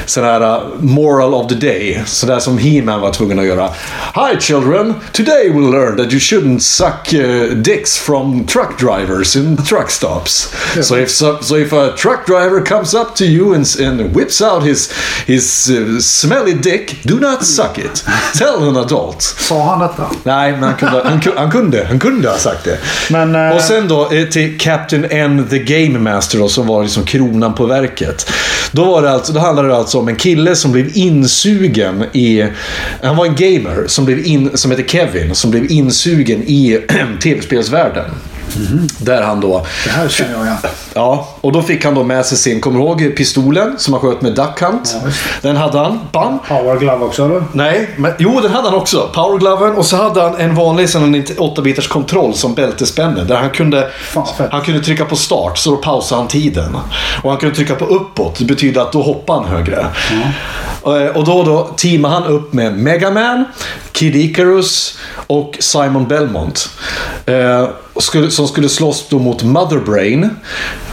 sån här eh, moral of the day. Sådär som He-Man var tvungen att göra. Hi children, today we'll learn that you shouldn't suck uh, dicks from truck drivers in truck stops. So if so, so if a truck driver comes up to you and, and whips out his his uh, smelly dick, do not suck it. Tell an adult. Sa han detta? Nej, men han kunde, han, ku- han kunde, han kunde ha sagt det. Men, eh, Och sen då eh, till Captain N the The Game Master då, som var liksom kronan på verket. Då, var det alltså, då handlade det alltså om en kille som blev insugen i... Han var en gamer som, blev in, som hette Kevin, som blev insugen i [clears throat] tv-spelsvärlden. Där han då... Det här känner jag igen. Ja, och då fick han då med sig sin, kommer du ihåg pistolen som han sköt med Duck Hunt? Ja. Den hade han. Bam! Power Glove också eller? Nej, men jo den hade han också. Powergloven och så hade han en vanlig sån 8-bitars kontroll som bältespänne. Där han kunde, Fan, han kunde trycka på start så då pausade han tiden. Och han kunde trycka på uppåt. Det betyder att då hoppar han högre. Eh, Och då, då teamade han upp med Megaman, Kid Icarus och Simon Belmont. Skulle, som skulle slåss då mot Mother Brain.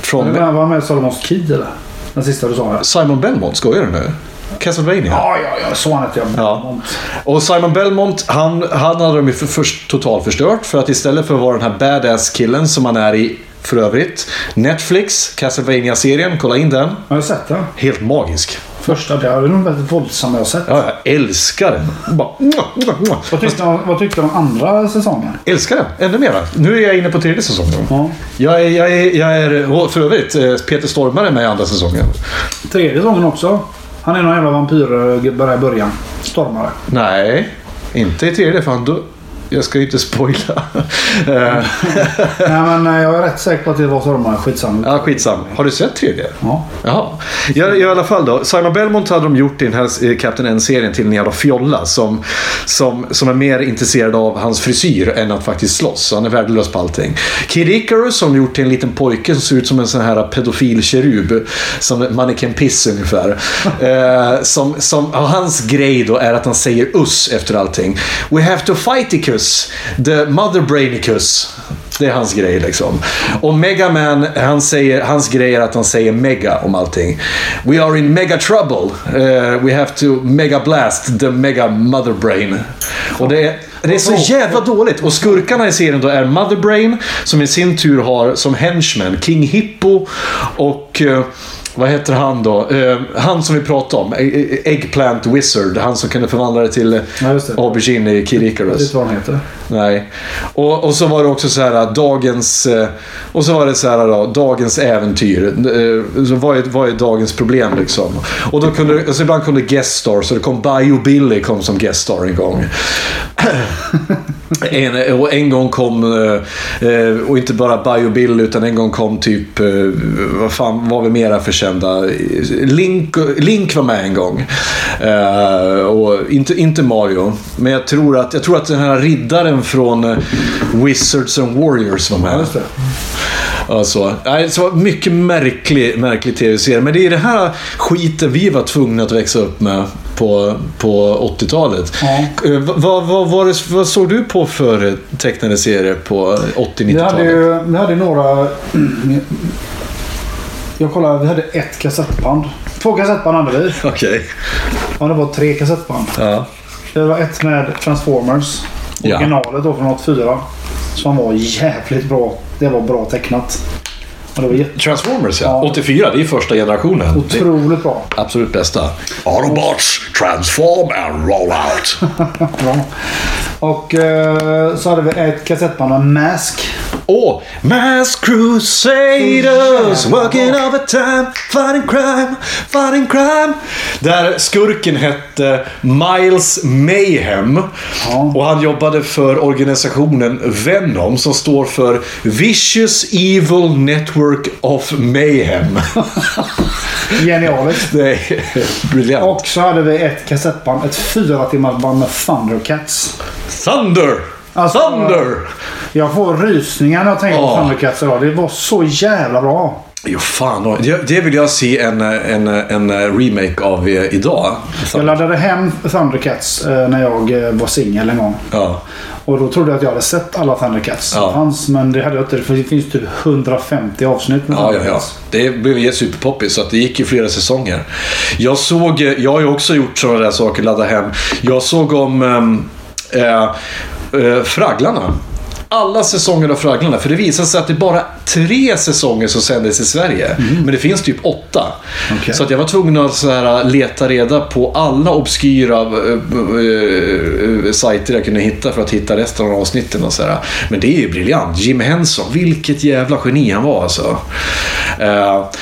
Från Vem var med i Solomons Kid eller? Den sista du sa här. Simon Belmont, skojar du nu? Castlevania? Ja, ja, ja. Så han hette jag. Ja. Och Simon Belmont, han, han hade de ju för, först totalt förstört. För att istället för att vara den här badass killen som han är i för övrigt. Netflix, castlevania serien kolla in den. Har du sett den? Helt magisk. Första, det är nog väldigt våldsam jag sett. Ja, jag älskar den. Bara. Vad tyckte, om, vad tyckte om andra säsongen? Älskar den, ännu mera. Nu är jag inne på tredje säsongen. Ja. Jag är, jag är, jag är för övrigt, eh, Peter Stormare med i andra säsongen. Tredje säsongen också. Han är någon jävla vampyrgubbe i början. Stormare. Nej, inte i tredje för han Jag ska ju inte spoila. [laughs] Nej men [laughs] eh, jag är rätt säker på att det var Stormare. Skitsamma. ja, skitsam. Har du sett tredje? Ja. Jaha. Ja, I alla fall då. Simon Belmont hade de gjort i den här eh, Captain N-serien till en jävla fjolla som, som, som är mer intresserad av hans frisyr än att faktiskt slåss. Han är värdelös på allting. Kid Icarus som gjort till en liten pojke som ser ut som en sån här pedofil kerub. Som Mannequin Piss ungefär. [laughs] eh, som, som, hans grej då är att han säger us efter allting. We have to fighticus, the mother brainicus. Det är hans grej liksom. Och Megaman, han säger, hans grej är att han säger mega om allting. We are in mega trouble. Eh, we have to mega blast the mega mother brain. Och det är, det är så jävla dåligt. Och skurkarna i serien då är Mother Brain som i sin tur har som henchman King Hippo och eh, vad heter han då? Eh, han som vi pratade om. E- E- Eggplant Wizard. Han som kunde förvandla det till Ja, det. aubergine i Kid Icarus. inte vad han heter. Nej. Och, och så var det också så här dagens... eh, Och så var det så här då, dagens äventyr. Eh, Så vad är, vad är dagens problem liksom? Och då kunde, alltså ibland kunde guest star, så det kom Bio Billy kom som guest star en gång. [laughs] En, och en gång kom, eh, eh, och inte bara Bio Billy utan en gång kom typ, eh, vad fan var vi mera för kända? Link, Link var med en gång. Och inte, inte Mario. Men jag tror att, jag tror att den här riddaren från Wizards and Warriors var med. Alltså, nej, så mycket märklig, märklig tv-serie. Men det är det här skiten vi var tvungna att växa upp med på, på 80-talet. Ja. Eh, Vad, vad, vad, vad såg du på för tecknade serier på Vi hade 80-90-talet? ju vi hade några... [clears throat] Jag kollade, vi hade ett kassettband. Två kassettband hade vi. Okej. Ja, det var tre kassettband. Ja. Det var ett med Transformers. Ja. Originalet då från 84. Som var jävligt bra. Det var bra tecknat. Jätte... Transformers ja. Ja. 84, det är första generationen. Otroligt bra. absolut bästa. Autobots, transform and roll out. [laughs] bra. Och eh, så hade vi ett kassettband med Mask. Åh! Mass Crusaders, working overtime, fighting crime, fighting crime. Där skurken hette Miles Mayhem. Ja. Och han jobbade för organisationen Venom som står för Vicious Evil Network of Mayhem. [laughs] Genialiskt. Det är briljant. Och så hade vi ett kassettband. Ett fyra timmars band med Thundercats. Thunder! Alltså, Thunder! Jag får rysningar när jag tänker Ja. på Thundercats idag. Det var så jävla bra. Jo fan, det, det vill jag se en, en, en remake av eh, idag. Jag laddade hem Thundercats eh, när jag eh, var singel en gång. Ja. Och då trodde jag att jag hade sett alla Thundercats som Ja. fanns. Men det hade jag inte. För det finns typ 150 avsnitt med Ja, ja, ja. Thundercats. Det blev ju superpoppis så att det gick ju flera säsonger. Jag såg, jag har ju också gjort sådana där saker, ladda hem. Jag såg om eh, eh, Fragglarna. Alla säsonger av Fragglarna. För det visade sig att det bara tre säsonger som sändes i Sverige. Men det finns typ åtta. Mm. Okej. Så att jag var tvungen att så här, leta reda på alla obskyra äh, äh, sajter jag kunde hitta för att hitta resten av avsnitten. Och så här. Men det är ju briljant. Jim Henson, vilket jävla geni han var alltså.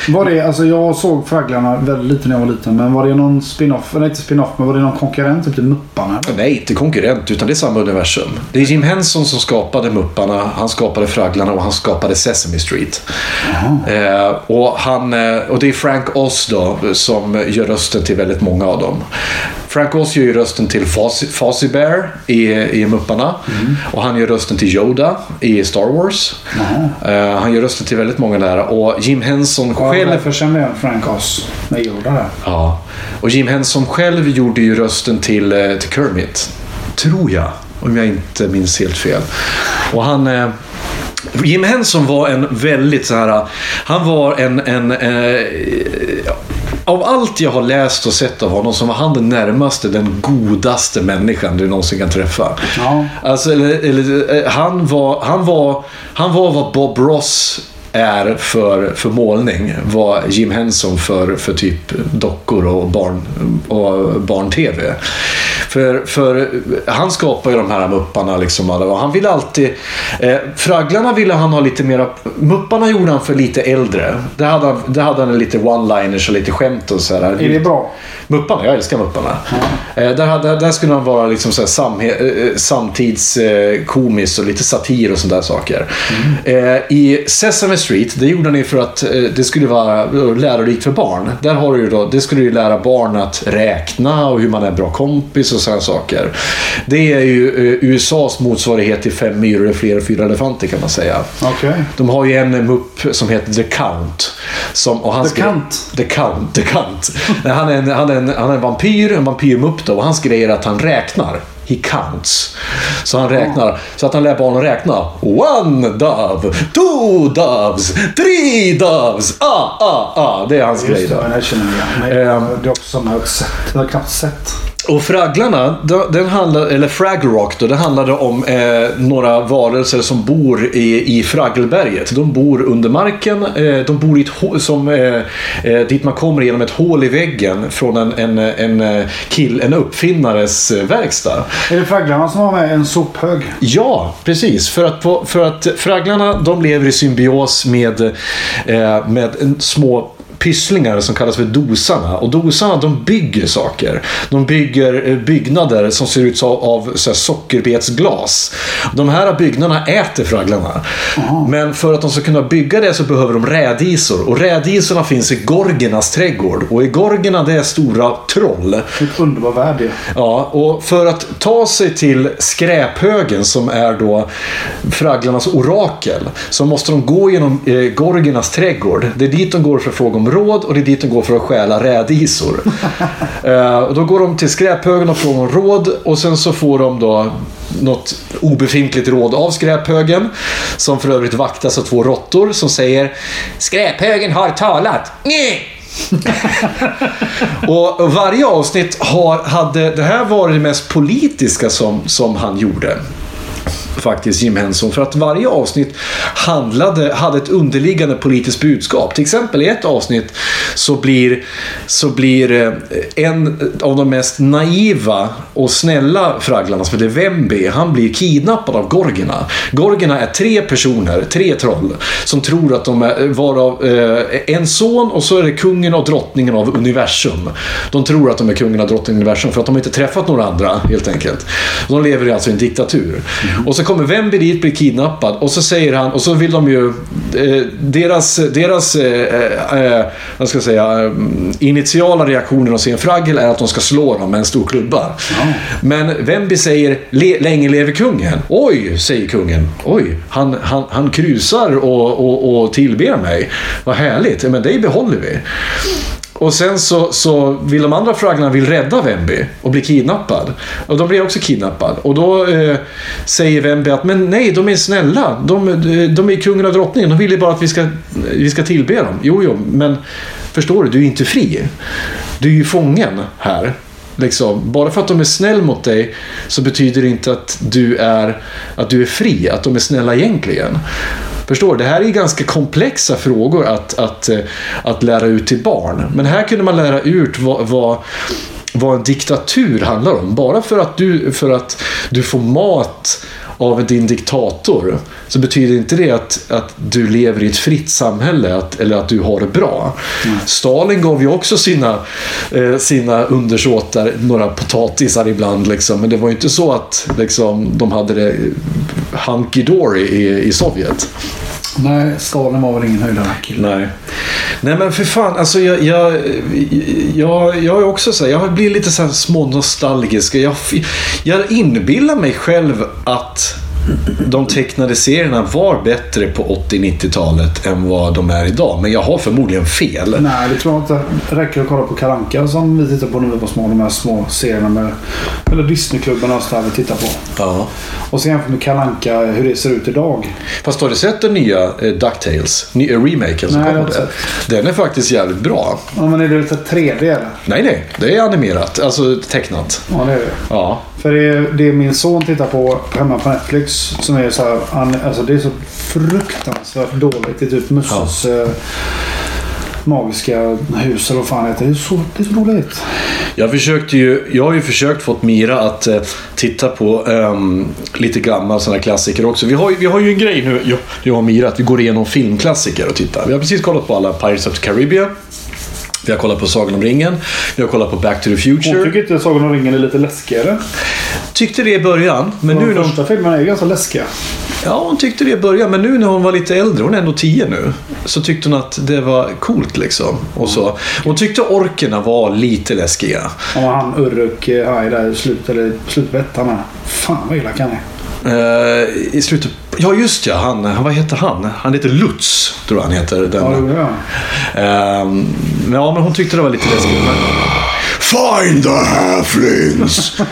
Var det, alltså jag såg Fragglarna väldigt lite när jag var liten. Men var det någon spin-off, eller inte spin-off, men var det någon konkurrent typ till Mupparna? Nej, inte konkurrent, utan det är samma universum. Det är Jim Henson som skapade Mupparna, han skapade Fragglarna och han skapade Sesame Street. Eh, och, han, eh, och det är Frank Oz då, som gör rösten till väldigt många av dem. Frank Oz gör ju rösten till Fozzie Fozzie Bear i, i Mupparna. Och han gör rösten till Yoda i Star Wars. Eh, han gör rösten till väldigt många där. Och Jim Henson Ja, själv... därför kände jag Frank Oz med Yoda där. Ja. Och Jim Henson själv gjorde ju rösten till, eh, till Kermit. Tror jag. Om jag inte minns helt fel. Och han... Eh, Jim Henson var en väldigt så här... Han var en... en eh, av allt jag har läst och sett av honom så var han den närmaste, den godaste människan du någonsin kan träffa. Ja. Alltså, eller, eller, eh, han, var, han, var, han var vad Bob Ross är för, för målning. Vad Jim Henson för, för typ dockor och barn och barn-tv. För, för han skapar ju de här mupparna liksom. Och han ville alltid... Eh, Fragglarna ville han ha lite mera... Mupparna gjorde han för lite äldre. Där hade han, där hade han lite one-liners och lite skämt och så här. Är det bra? Mupparna, jag älskar Mupparna. Eh, där, där, där skulle han vara liksom så samhe- eh, samtidskomisk och lite satir och sådana saker. Eh, I Sesame Street, det gjorde han ju för att eh, det skulle vara eh, lärorikt för barn. Där har du ju då, det skulle ju lära barn att räkna och hur man är bra kompis och sådana saker. Det är ju eh, USAs motsvarighet till Fem myror är fler än fyra elefanter kan man säga. Okej. De har ju en mupp som heter The Count. Som, och han The skrev- Count? The Count. The Count. Han, är en, han, är en, han är en vampyr, en vampyrmupp då. Och hans grej är att han räknar. He counts. Så han räknar. Så att han lär barnen räkna. One dove, two doves, three doves. Ah, ah, ah. Det är hans grej Just det, då. det känner jag igen. Jag har sett. Jag har knappt sett. Och Fragglarna, den handlar, eller Fraggle Rock då, det handlade om eh, några varelser som bor i, i Fraggelberget. De bor under marken, eh, de bor i ett som, eh, eh, dit man kommer genom ett hål i väggen från en, en, en, eh, kill, en uppfinnares eh, verkstad. Är det Fragglarna som har med en sophög? Ja, precis. För att, för att fragglarna de lever i symbios med, med en små pysslingar som kallas för dosarna. Och dosarna de bygger saker. De bygger eh, byggnader som ser ut som av så här, sockerbetsglas. De här byggnaderna äter fragglarna. Men för att de ska kunna bygga det så behöver de rädisor. Och rädisorna finns i Gorgernas trädgård. Och i Gorgerna det är stora troll. Ett underbar värld det. Ja, och för att ta sig till skräphögen som är då fragglarnas orakel så måste de gå genom eh, Gorgernas trädgård. Det är dit de går för att fråga om råd och det är dit de går för att stjäla rädisor. [laughs] eh, och då går de till skräphögen och frågar om råd och sen så får de då något obefintligt råd av skräphögen som för övrigt vaktas av två råttor som säger Skräphögen har talat. Nej. [laughs] Och varje avsnitt har, hade, det här var det mest politiska som, som han gjorde. Faktiskt Jim Henson. För att varje avsnitt handlade, hade ett underliggande politiskt budskap. Till exempel i ett avsnitt så blir, så blir eh, en av de mest naiva och snälla fragglarna som heter Wemby. Han blir kidnappad av Gorgerna. Gorgerna är tre personer, tre troll. Som tror att de är varav eh, en son och så är det kungen och drottningen av universum. De tror att de är kungen och drottningen av universum för att de inte träffat några andra helt enkelt. De lever alltså i en diktatur. Och så kommer Wemby dit, blir kidnappad och så säger han, och så vill de ju, eh, deras, deras eh, eh, vad ska jag säga, eh, initiala reaktioner de ser en fraggel är att de ska slå dem med en stor klubba. Men Wemby säger, Le, länge lever kungen. Oj, säger kungen. Oj, han, han, han krusar och, och, och tillber mig. Vad härligt, men det behåller vi. Och sen så, så vill de andra fragglarna vill rädda Wemby och bli kidnappad. Och de blir också kidnappad. Och då eh, säger Wemby att men nej, de är snälla. De, eh, de är kungen och drottningen. De vill ju bara att vi ska, vi ska tillbe dem. Jo, jo, men förstår du, du är inte fri. Du är ju fången här. Liksom, bara för att de är snäll mot dig så betyder det inte att du är, att du är fri, att de är snälla egentligen. Förstår du? Det här är ganska komplexa frågor att, att, eh, att lära ut till barn. Men här kunde man lära ut vad, vad, vad en diktatur handlar om. Bara för att du, för att du får mat av din diktator så betyder inte det att, att du lever i ett fritt samhälle att, eller att du har det bra. Stalin gav ju också sina, eh, sina undersåtar några potatisar ibland. Liksom. Men det var ju inte så att liksom, de hade det hunky-dory i, i Sovjet. Nej, Stalin var väl ingen höjdare. Nej. Nej men för fan, alltså jag, jag, jag, jag är också så här, jag blir lite så här smånostalgisk. Jag, jag inbillar mig själv att de tecknade serierna var bättre på 80-90-talet än vad de är idag. Men jag har förmodligen fel. Nej, det tror jag inte. Det räcker att kolla på Kalanka som vi tittade på när vi var små. De här små serierna med... Eller Disneyklubbarna och sådär vi tittar på. Ja. Och sen jämfört med Kalanka hur det ser ut idag. Fast har du sett den nya eh, DuckTales? Ny, eh, remaken som Nej, jag har kom? inte Den är faktiskt jävligt bra. Ja, men är det lite 3D eller? Nej, nej. Det är animerat. Alltså tecknat. Ja, det är det. Ja. För det, det min son tittar på hemma på Netflix som är så här, han, alltså det är så fruktansvärt dåligt. Det är typ Musses eh, magiska hus eller vad fan det heter. Det är så, det är så dåligt. Jag, försökte ju, jag har ju försökt få Mira att eh, titta på ehm, lite gamla sådana klassiker också. Vi har, ju- vi har ju en grej nu, jag, jag och Mira, att vi går igenom filmklassiker och tittar. Vi har precis kollat på alla Pirates of the Caribbean. Vi har kollat på Sagan om ringen. Vi har kollat på Back to the Hon Future. tycker inte Sagan om ringen är lite läskigare. Tyckte det i början, men Men nu de hon, första filmerna är ganska läskiga. Ja, hon tyckte det i början, men nu när hon var lite äldre, hon är ändå 10 nu, så tyckte hon att det var coolt liksom. Och så. Hon tyckte orkerna var lite läskiga. Om han Uruk eh, Hai där i slutet, eller slutet på ettan här. Fan vad elak han är. Eh, I slutet... Ja, just ja. Han, han- vad heter han? Han heter Lutz, tror jag han heter. Den. Ja. Ehm, men ja, men hon tyckte det var lite läskigt. Men... Find the halflings! [laughs]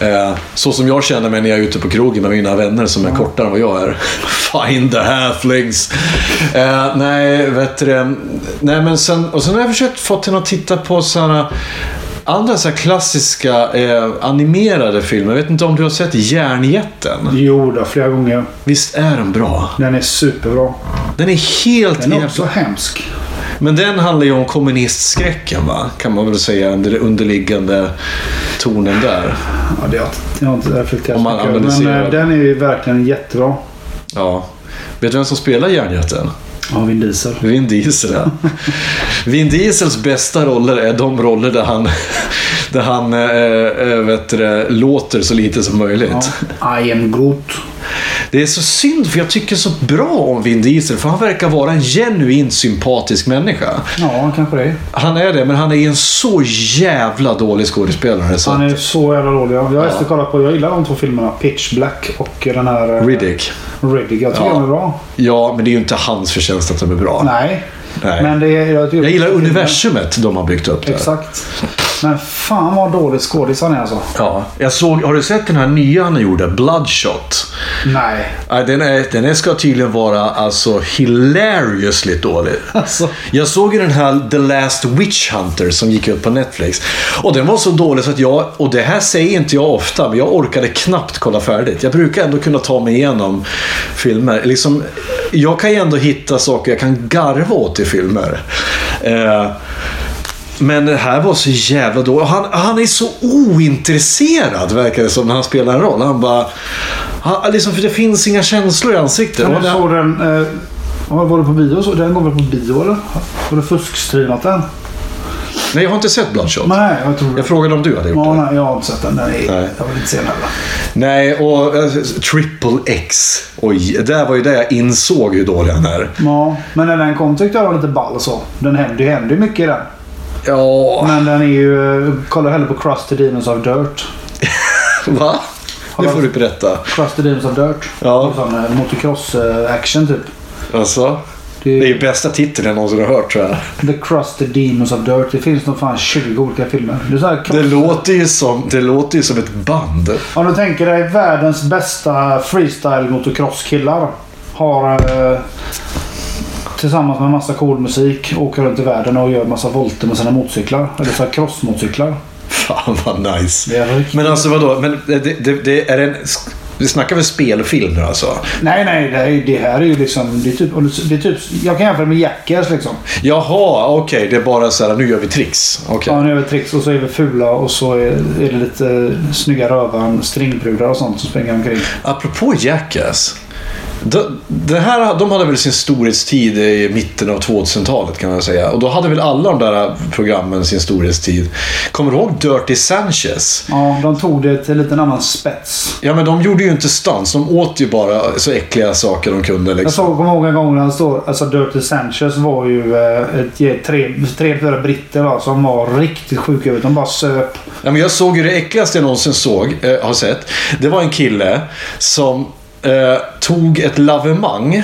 Eh, så som jag känner mig när jag är ute på krogen med mina vänner som är kortare än vad jag är. [laughs] Find the halflings! Eh, nej, vet du det? Nej, men sen... Och sen har jag försökt få henne att titta på sådana andra så klassiska eh, animerade filmer. Jag vet inte om du har sett Järnjätten? Jo då, flera gånger. Visst är den bra? Den är superbra. Den är helt Den är jävla... också hemsk. Men den handlar ju om kommunistskräcken va? Kan man väl säga. Den underliggande tonen där. Ja, det har jag inte reflekterat Om man mycket. Men eh, den är ju verkligen jättebra. Ja. Vet du vem som spelar Järnjätten? Ja, Vin Diesel. Vin Diesel ja. Vin Diesels bästa roller är de roller där han, där han äh, vet du, låter så lite som möjligt. Ja. I am Groot. Det är så synd för jag tycker så bra om Vin Diesel för han verkar vara en genuint sympatisk människa. Ja, kanske det. Han är det, men han är en så jävla dålig skådespelare. Så Han är så jävla dålig. Jag har ja. kollat på, jag gillar de två filmerna. Pitch Black och den här... eh, Riddick. Riddick. Jag tycker Ja. de är bra. Ja, men det är ju inte hans förtjänst att de är bra. Nej. Nej. Men det är, jag, Jag gillar universumet de har byggt upp där. Exakt. Men fan vad dålig skådis han är alltså. Ja, jag såg, har du sett den här nya han gjorde? Bloodshot. Nej. Den, är, den är, ska tydligen vara alltså hilariously dålig. [laughs] Alltså. Jag såg ju den här The Last Witch Hunter som gick ut på Netflix. Och den var så dålig så att jag, och det här säger inte jag ofta, men jag orkade knappt kolla färdigt. Jag brukar ändå kunna ta mig igenom filmer. Liksom, jag kan ju ändå hitta saker jag kan garva åt i filmer. Eh, men det här var så jävla dåligt. Han, han är så ointresserad verkar det som när han spelar en roll. Han bara... Han, liksom, för det finns inga känslor i ansiktet. Jag det- såg den... Eh, var det på bio? Så, den går väl på bio eller? Var det fuskstreamat den? Nej, jag har inte sett Bloodshot. Nej, jag tror Jag frågade om du hade gjort Ja, det. nej, jag har inte sett den. Är, Nej. Jag vill inte se den heller. Nej, och eh, Triple X. Oj, där var ju det jag insåg hur dålig han är. Ja, men när den kom tyckte jag var lite ball så. Den händer, det händer ju mycket i den. Ja, Men den är ju... eh, Kolla hellre på Crusty Demons of Dirt. [laughs] va? Det får du berätta. Crusty Demons of Dirt. Ja. Är sån eh, motocross-action typ. Alltså, Det det är är ju bästa titeln jag någonsin har hört tror jag. The Crusty Demons of Dirt. Det finns nog fan 20 olika filmer. Det är så här Det låter ju som, det låter ju som ett band. Om du tänker dig världens bästa freestyle motocross-killar. Har eh, tillsammans med massa cool musik åker runt i världen och gör massa volter med sina motorcyklar. Eller så här crossmotorcyklar. Fan vad nice. Men alltså vadå? Men det, det, det är en, Vi snackar väl spelfilm nu alltså? Nej, nej. Det, är, det här är ju liksom... Det är typ, det är typ, jag kan jämföra med Jackass liksom. Jaha, okej. det är bara så här, nu gör vi tricks. Okej. Ja, nu är vi tricks och så är vi fula och så är, är det lite snygga rövan, stringbrudar och sånt som springer omkring. Apropå Jackass. De, det här, de hade väl sin storhetstid i mitten av 2000-talet kan man säga. Och då hade väl alla de där programmen sin storhetstid. Kommer du ihåg Dirty Sanchez? Ja, de tog det till en liten annan spets. Ja men de gjorde ju inte stans. De åt ju bara så äckliga saker de kunde. Jag Liksom. såg, kommer ihåg en gång när han står, alltså Dirty Sanchez var ju eh, ett, tre, tre, fyra britter va, som var riktigt sjuka huvudet. De bara söp. Ja, men jag såg ju det äckligaste jag någonsin såg, eh, har sett. Det var en kille som eh, tog ett lavemang.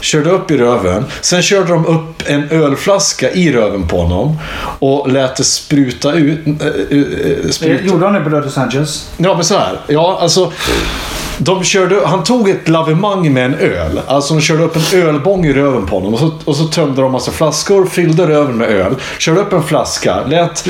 Körde upp i röven. Sen körde de upp en ölflaska i röven på honom. Och lät det spruta ut. eh, eh, eh, spruta. Gjorde han det på Dirty Sanchez? Ja, men så här. Ja, alltså. De körde, han tog ett lavemang med en öl. Alltså de körde upp en ölbång i röven på honom. Och så, och så tömde de massa flaskor, fyllde röven med öl. Körde upp en flaska, lät,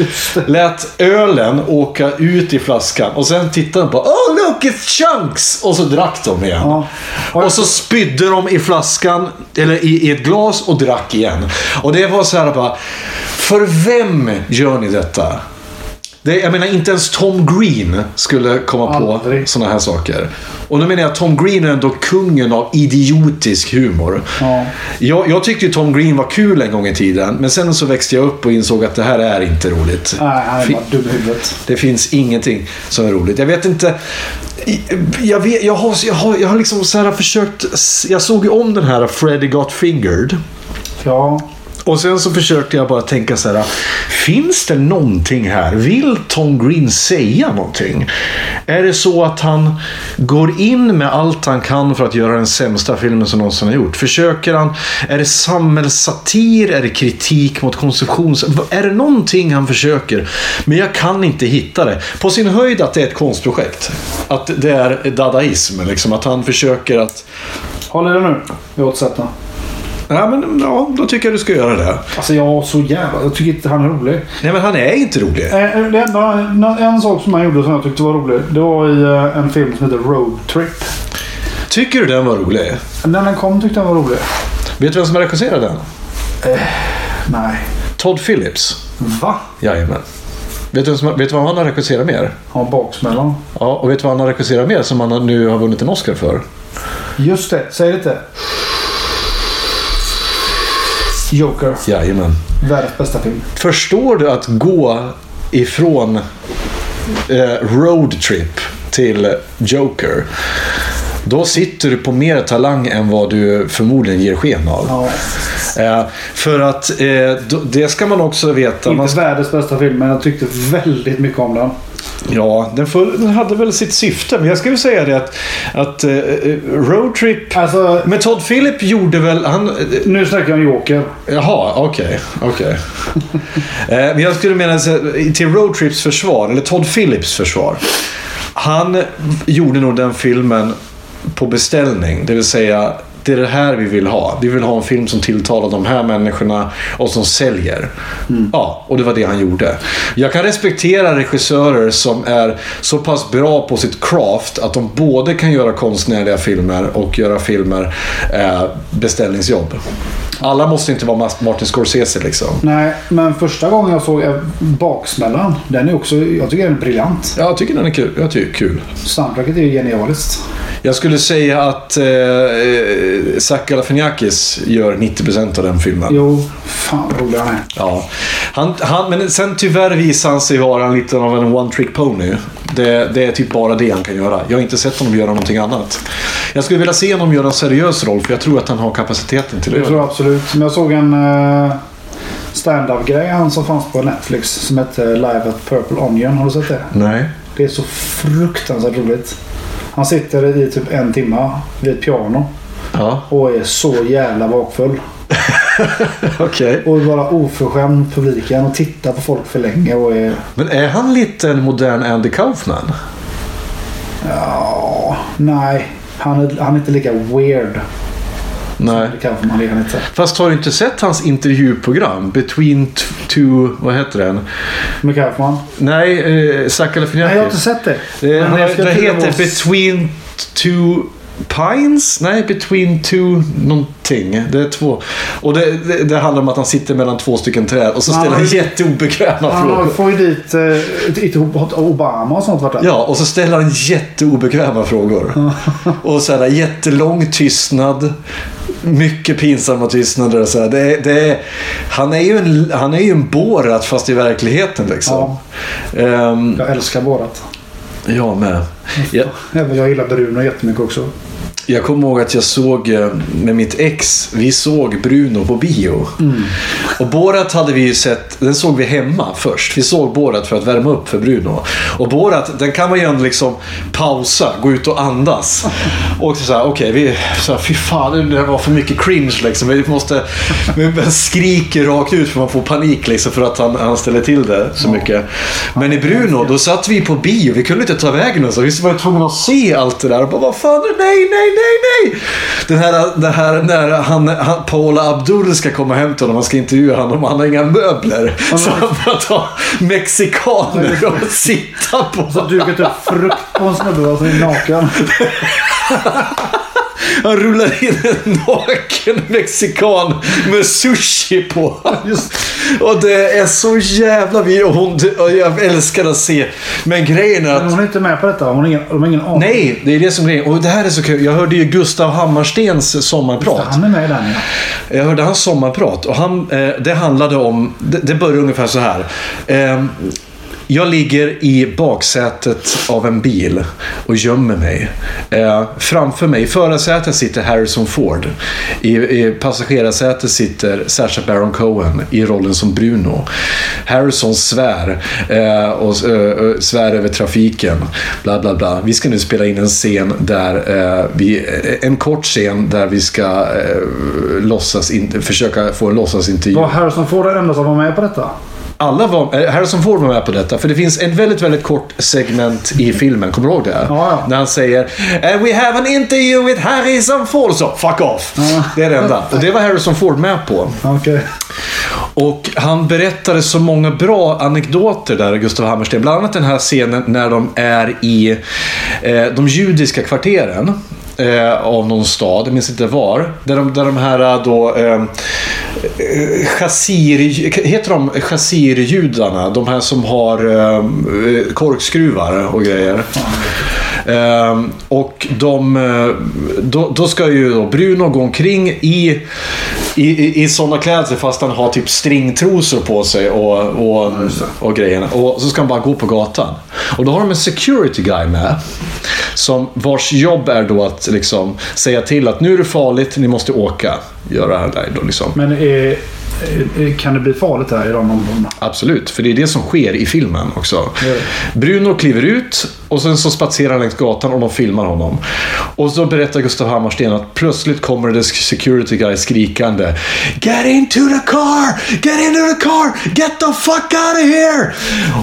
lät ölen åka ut i flaskan. Och sen tittade de på Oh look it's chunks! Och så drack de igen. Ja. Och så spydde de i flaskan, eller i, i ett glas och drack igen. Och det var så här bara. För vem gör ni detta? Det, jag menar, inte ens Tom Green skulle komma på Aldrig. sådana här saker. Och nu menar jag att Tom Green är ändå kungen av idiotisk humor. Ja. Jag, jag tyckte ju Tom Green var kul en gång i tiden. Men sen så växte jag upp och insåg att det här är inte roligt. Nej, han är bara dum i huvudet. det finns ingenting som är roligt. Jag vet inte. Jag, vet, jag, har, jag, har, jag har liksom så här försökt. Jag såg ju om den här Freddy Got Fingered. Ja. Och sen så försökte jag bara tänka så här. Finns det någonting här? Vill Tom Green säga någonting? Är det så att han går in med allt han kan för att göra den sämsta filmen som någonsin har gjort? Försöker han? Är det samhällssatir? Är det kritik mot konsumtion? Är det någonting han försöker? Men jag kan inte hitta det. På sin höjd att det är ett konstprojekt. Att det är dadaism. Liksom. Att han försöker att... Håll i det nu. Vi återsätter. Ja, men, ja, då tycker jag du ska göra det. Alltså jag så jävla... Jag tycker inte han är rolig. Nej, men han är inte rolig. Eh, det enda, en sak som han gjorde som jag tyckte var rolig. Det var i eh, en film som heter Road Trip. Tycker du den var rolig? När den kom tyckte jag den var rolig. Vet du vem som har regisserat den? Nej. Todd Phillips. Va? Jajamän. Vet du, vet du vad han har regisserat mer? Har baksmällan. Ja, och vet du vad han har regisserat mer som han nu har vunnit en Oscar för? Just det. Säg det inte. Joker. Jajamän. Världens bästa film. Förstår du att gå ifrån eh, Road Trip till Joker? Då sitter du på mer talang än vad du förmodligen ger sken av. Ja. Eh, för att eh, det ska man också veta. Man Inte världens bästa film, men jag tyckte väldigt mycket om den. Ja, den, full, den hade väl sitt syfte. Men jag skulle säga det att, att eh, eh, Road Trip... Alltså, Men Todd Philip gjorde väl... Han, eh, nu snackar jag om Joker. jaha, okej. okej. [laughs] eh, men jag skulle mena till Road Trips försvar, eller Todd Phillips försvar. Han gjorde nog den filmen på beställning. Det vill säga, det är det här vi vill ha. Vi vill ha en film som tilltalar de här människorna och som säljer. Ja, och det var det han gjorde. Jag kan respektera regissörer som är så pass bra på sitt craft att de både kan göra konstnärliga filmer och göra filmer eh, beställningsjobb. Alla måste inte vara Martin Scorsese liksom. Nej, men första gången jag såg eh, Baksmällan. Den är också, jag tycker den är briljant. Ja, jag tycker den är kul. Jag tycker kul. Soundtracket är ju genialiskt. Jag skulle säga att eh, Zach Galifianakis gör 90% av den filmen. Jo, fan vad rolig han är. Ja. Han, han, men sen tyvärr visar han sig vara lite av en one-trick pony. Det, det är typ bara det han kan göra. Jag har inte sett honom göra någonting annat. Jag skulle vilja se honom göra en seriös roll för jag tror att han har kapaciteten till Jag det. tror absolut. Men jag såg en uh, stand-up-grej han som fanns på Netflix som hette Live at Purple Onion. Har du sett det? Nej. Det är så fruktansvärt roligt. Han sitter i typ en timme vid ett piano Ja, och är så jävla bakfull. [laughs] okej. Och bara oförskämd mot publiken och tittar på folk för länge och är... Men är han lite en modern Andy Kaufman? Ja, nej. Han är, han är inte lika weird. Nej. Fast har du inte sett hans intervjuprogram? Between two... Vad heter den? Med Kaufman. Nej, eh, Zac Nej, jag har inte sett det. Men han, det heter vara- Between two Pines? Nej, Between two någonting. Det är två. Och det, det, det handlar om att han sitter mellan två stycken träd och så Ja, ställer han jätteobekväma Han frågor. får ju dit eh, Obama och sånt. Ja, och så ställer han jätteobekväma frågor. och så här, jättelång tystnad. Mycket pinsamma tystnader. Så här. Det, det, han, är ju en, han är ju en Borat fast i verkligheten liksom. Ehm, Jag älskar Borat. jag med. Jag, Även jag gillar Bruno jättemycket också jag kommer ihåg att jag såg eh, med mitt ex, vi såg Bruno på bio. Och Borat hade vi ju sett, den såg vi hemma först. Vi såg Borat för att värma upp för Bruno. Och Borat, den kan man ju ändå liksom pausa, gå ut och andas. [laughs] Och så här, okej, vi, så här, fy fan, det var för mycket cringe liksom. Vi måste, vi skriker rakt ut för man får panik liksom för att han, han ställer till det så mycket. Men i Bruno, då satt vi på bio, vi kunde inte ta vägen någonstans. Vi var tvungna att se allt det där. Och bara, vad fan, nej, nej, nej, nej. Den här, det här när han, han, Paula Abdul ska komma hem till honom, han ska intervjua honom, han har inga möbler. Så han får ta mexikaner och sitta på. Så dukat upp frukt på en snubbe som är naken. [laughs] Han rullar in en naken mexikan med sushi på. Just. Och det är så jävla vi och hon och Jag älskar att se. Men grejen är Men att hon är inte med på detta. Hon har ingen, de har ingen aning. Nej, det är det som är grejen. Och det här är så kul. Jag hörde ju Gustav Hammarstens sommarprat. Han är med den ja. Jag hörde hans sommarprat och han, eh, det handlade om, det, det började ungefär så här. Eh, jag ligger i baksätet av en bil och gömmer mig. Eh, framför mig, i förarsätet sitter Harrison Ford. I, I passagerarsätet sitter Sacha Baron Cohen i rollen som Bruno. Harrison svär eh, och eh, eh, svär över trafiken. Bla bla bla. Vi ska nu spela in en scen där eh, vi, eh, en kort scen där vi ska eh, låtsas in, försöka få en låtsasintervju. Var Harrison Ford den enda som var med på detta? Alla var, eh, Harrison Ford var med på detta. För det finns en väldigt, väldigt kort segment i filmen. Kommer du ihåg det? Ja, ja. När han säger And we have an interview with Harrison Ford. Så, fuck off. Det är det enda. Och det var Harrison Ford med på. Okej. Och han berättade så många bra anekdoter där, Gustav Hammarsten. Bland annat den här scenen när de är i eh, de judiska kvarteren. Eh, av någon stad, jag minns inte var. Där de, där de här eh, då... Eh, eh, chassir, heter de chassirjudarna? De här som har eh, korkskruvar och grejer. Ehm, och de, eh, då, då ska ju då Bruno gå omkring i, i, i, i sådana kläder fast han har typ stringtrosor på sig och, och, och grejerna. Och så ska han bara gå på gatan. Och då har de en security guy med. Som, vars jobb är då att liksom säga till att nu är det farligt, ni måste åka. Göra det här då liksom. Men är, kan det bli farligt här i de områdena? Absolut, för det är det som sker i filmen också. Det är det. Bruno kliver ut och sen så spatserar han längs gatan och de filmar honom. Och så berättar Gustav Hammarsten att plötsligt kommer det security guy skrikande. Get into the car! Get into the car! Get the fuck out of here!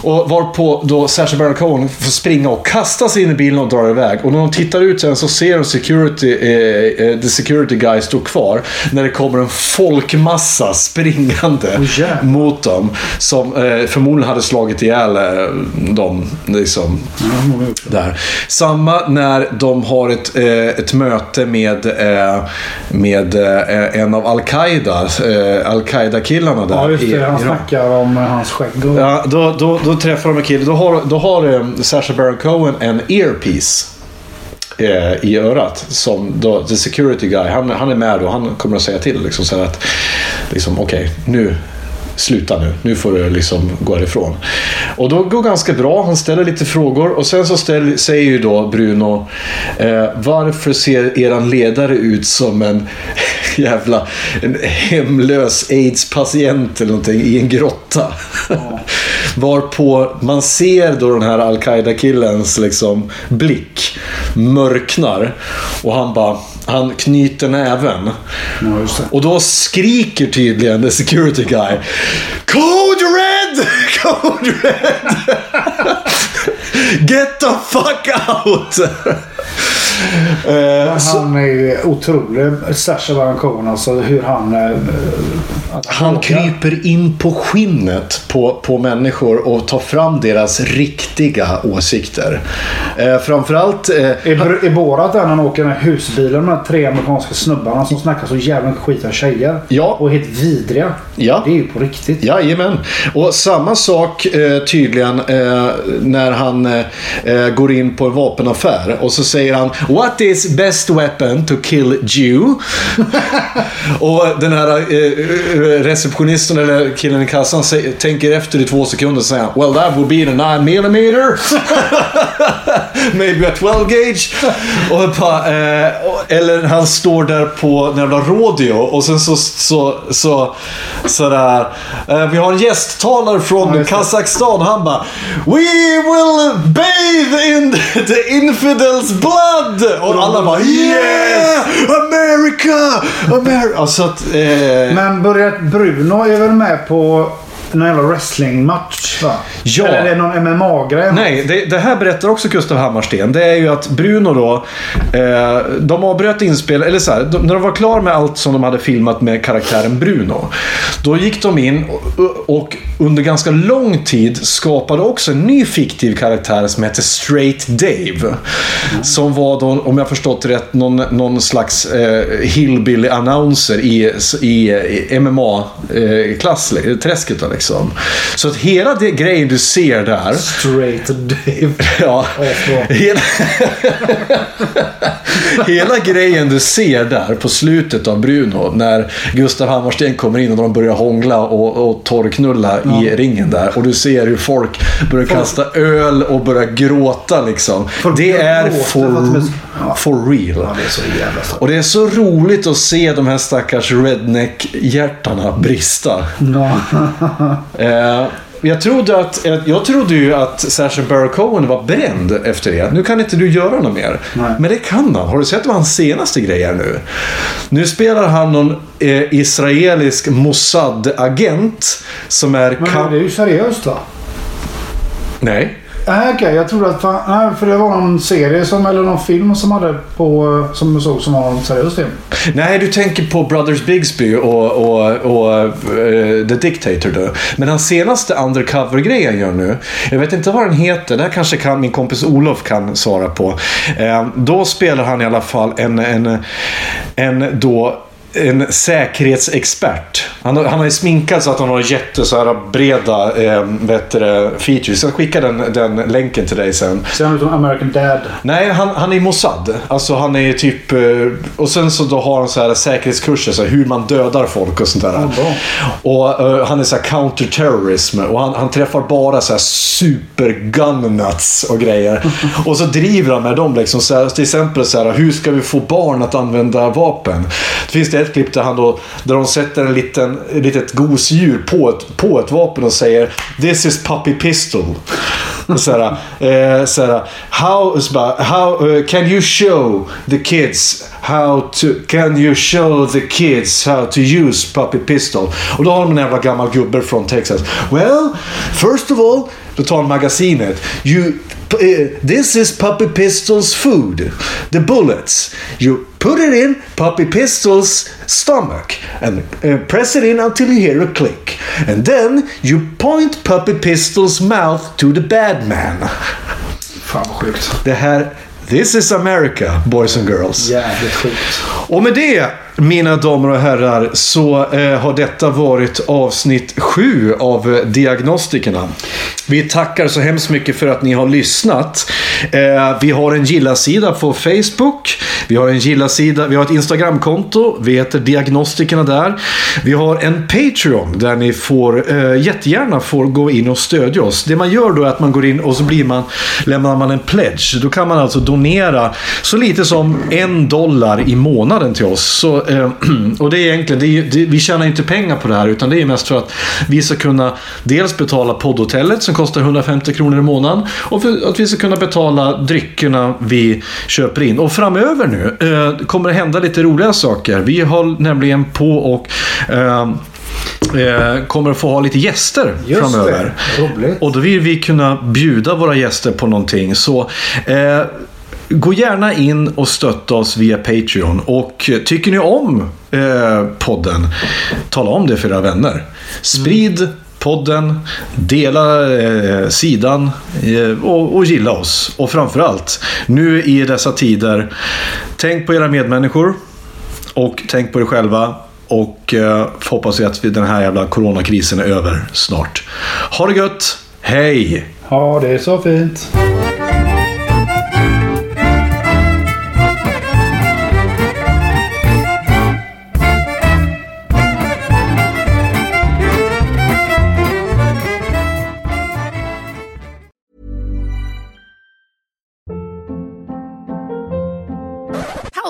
Och varpå då Sacha Baron Cohen får springa och kasta sig in i bilen och dra iväg. Och när de tittar ut sen så ser de security, eh, eh, the security guy stå kvar. När det kommer en folkmassa springande Åh, jävlar. mot dem. Som eh, förmodligen hade slagit ihjäl eh, dem. Liksom, där. Samma när de har ett, eh, ett möte med, eh, med eh, en av Al-Qaida, Al-Qaida-killarna där. Ja, just det. Han snackar om hans skägg. Och... Ja, då, då, då träffar de en kille. Då har, då har Sacha Baron Cohen en earpiece i örat. Som då, the security guy, han, han är med och han kommer att säga till. Liksom, så här att, liksom, okej, nu Sluta nu, nu får du liksom gå härifrån. Och då går ganska bra, han ställer lite frågor och sen så ställer, säger ju då Bruno eh, Varför ser eran ledare ut som en [laughs] jävla en hemlös aids-patient eller någonting i en grotta? [laughs] Varpå man ser då den här Al-Qaida-killens liksom blick mörknar. Och han bara, han knyter näven. Ja. Och då skriker tydligen the security guy Code red! [laughs] Code red! [laughs] Get the fuck out! Så, Han är ju otrolig. Sacha Baron Cohen, alltså hur han... att han vågar. kryper in på skinnet på, på människor och tar fram deras riktiga åsikter. Eh, framförallt... Eh, Är, är Borat där han åker med husbilen med tre amerikanska snubbarna som snackar så jävla skit om tjejer? Ja. Och är helt vidriga. Ja. Det är ju på riktigt. Jajamän. Och samma sak tydligen när han går in på en vapenaffär och så säger han What is best weapon to kill Jew? [laughs] och den här eh, receptionisten eller killen i kassan säger, tänker efter i två sekunder och säger Well that would be the 9 millimeter. [laughs] Maybe a 12 gauge. Och bara, eh, eller han står där på en jävla rodeo och sen så, så, så sådär. Eh, vi har en gästtalare från Ja. Kazakstan. Han bara We will bathe in [laughs] the infidels blood. Och alla bara Yeah! America! America! Alltså att... Eh, Men börjat Bruno är väl med på någon jävla wrestlingmatch va? Ja. Eller är det någon MMA-grej? Nej, det, det här berättar också Gustav Hammarsten. Det är ju att Bruno då, eh, de avbröt inspel, eller så här, de, när de var klara med allt som de hade filmat med karaktären Bruno. Då gick de in och, och under ganska lång tid skapade också en ny fiktiv karaktär som heter Straight Dave. Som var då, om jag förstått rätt, någon, någon slags eh, hillbilly announcer i, i, i MMA-klass, träsket då liksom. Så att hela det grejen du ser där Straight Dave. [laughs] Ja, hela, hela grejen du ser där på slutet av Bruno när Gustav Hammarsten kommer in och de börjar hångla och, och torrknulla i ringen där. Och du ser hur folk börjar kasta öl och börjar gråta liksom. Folk det är for, ja. for real. Ja, det är så jävla starkt. Och det är så roligt att se de här stackars redneck-hjärtarna brista. Ja. [laughs] Eh, jag, trodde att, eh, jag trodde ju att Sacha Baron Cohen var bränd efter det. Nu kan inte du göra något mer. Nej. Men det kan han. Har du sett vad hans senaste grej är nu? Nu spelar han någon eh, israelisk Mossad-agent som är... Men kam- det är ju seriöst va? Nej. Nej okej, jag trodde att... Fan, nej, för det var någon serie som, eller någon film som hade på... Som jag såg som var en seriös film. Nej, du tänker på Brothers Bigsby och, och, och uh, The Dictator då. Men den senaste undercover-grejen gör nu. Jag vet inte vad den heter. Det här kanske kan, min kompis Olof kan svara på. Uh, då spelar han i alla fall en, en, en då en säkerhetsexpert. Han, har- han har ju sminkat så att han har jätte så här breda eh, det, features. Jag skickar den, den länken till dig sen. Ser han ut som American Dad? Nej, han, han är Mossad. Alltså han är typ... eh, Och sen så då har han så här säkerhetskurser, så här, hur man dödar folk och sånt där. Bra. och eh, han är så här counterterrorism. Och han, han träffar bara så här super gun nuts och grejer. [laughs] och så driver han med dem liksom. Så här, till exempel så här, hur ska vi få barn att använda vapen? Det finns det ett klipp där han då, där de sätter en liten, ett litet gosedjur på ett, på ett vapen och säger This is puppy pistol. Såhär... Så här, eh, så här, how, how uh, can you show the kids how to, can you show the kids how to use puppy pistol? Och då har de en jävla gammal gubbe från Texas. Well, first of all, då tar han magasinet. You, this is puppy pistols food. The bullets. You put it in puppy pistols stomach and uh, press it in until you hear a click. And then you point puppy pistols mouth to the bad man. Fan vad sjukt. Det här, this is America, boys and girls. Jävligt sjukt. Och med det, mina damer och herrar, så eh, har detta varit avsnitt sju av eh, Diagnostikerna. Vi tackar så hemskt mycket för att ni har lyssnat. Eh, vi har en gilla-sida på Facebook. Vi har en gilla-sida, vi har ett Instagramkonto. Vi heter Diagnostikerna där. Vi har en Patreon där ni får eh, jättegärna får gå in och stödja oss. Det man gör då är att man går in och så blir man, lämnar man en pledge. Då kan man alltså donera så lite som en dollar i månaden till oss. Så, eh, [clears throat] och det är egentligen, det är, det, vi tjänar inte pengar på det här utan det är mest för att vi ska kunna dels betala poddhotellet som kostar 150 kronor i månaden och för att vi ska kunna betala dryckerna vi köper in. Och framöver nu eh, kommer det hända lite roliga saker. Vi har nämligen på och eh, eh, kommer att få ha lite gäster Just framöver. det. Roligt. Och då vill vi kunna bjuda våra gäster på någonting. Så eh, gå gärna in och stötta oss via Patreon. Och tycker ni om podden, tala om det för era vänner. Sprid podden, dela eh, sidan eh, och, och gilla oss. Och framförallt, nu i dessa tider, tänk på era medmänniskor. Och tänk på er själva. Och eh, hoppas vi att den här jävla coronakrisen är över snart. Ha det gött! Hej! Ja, det är så fint.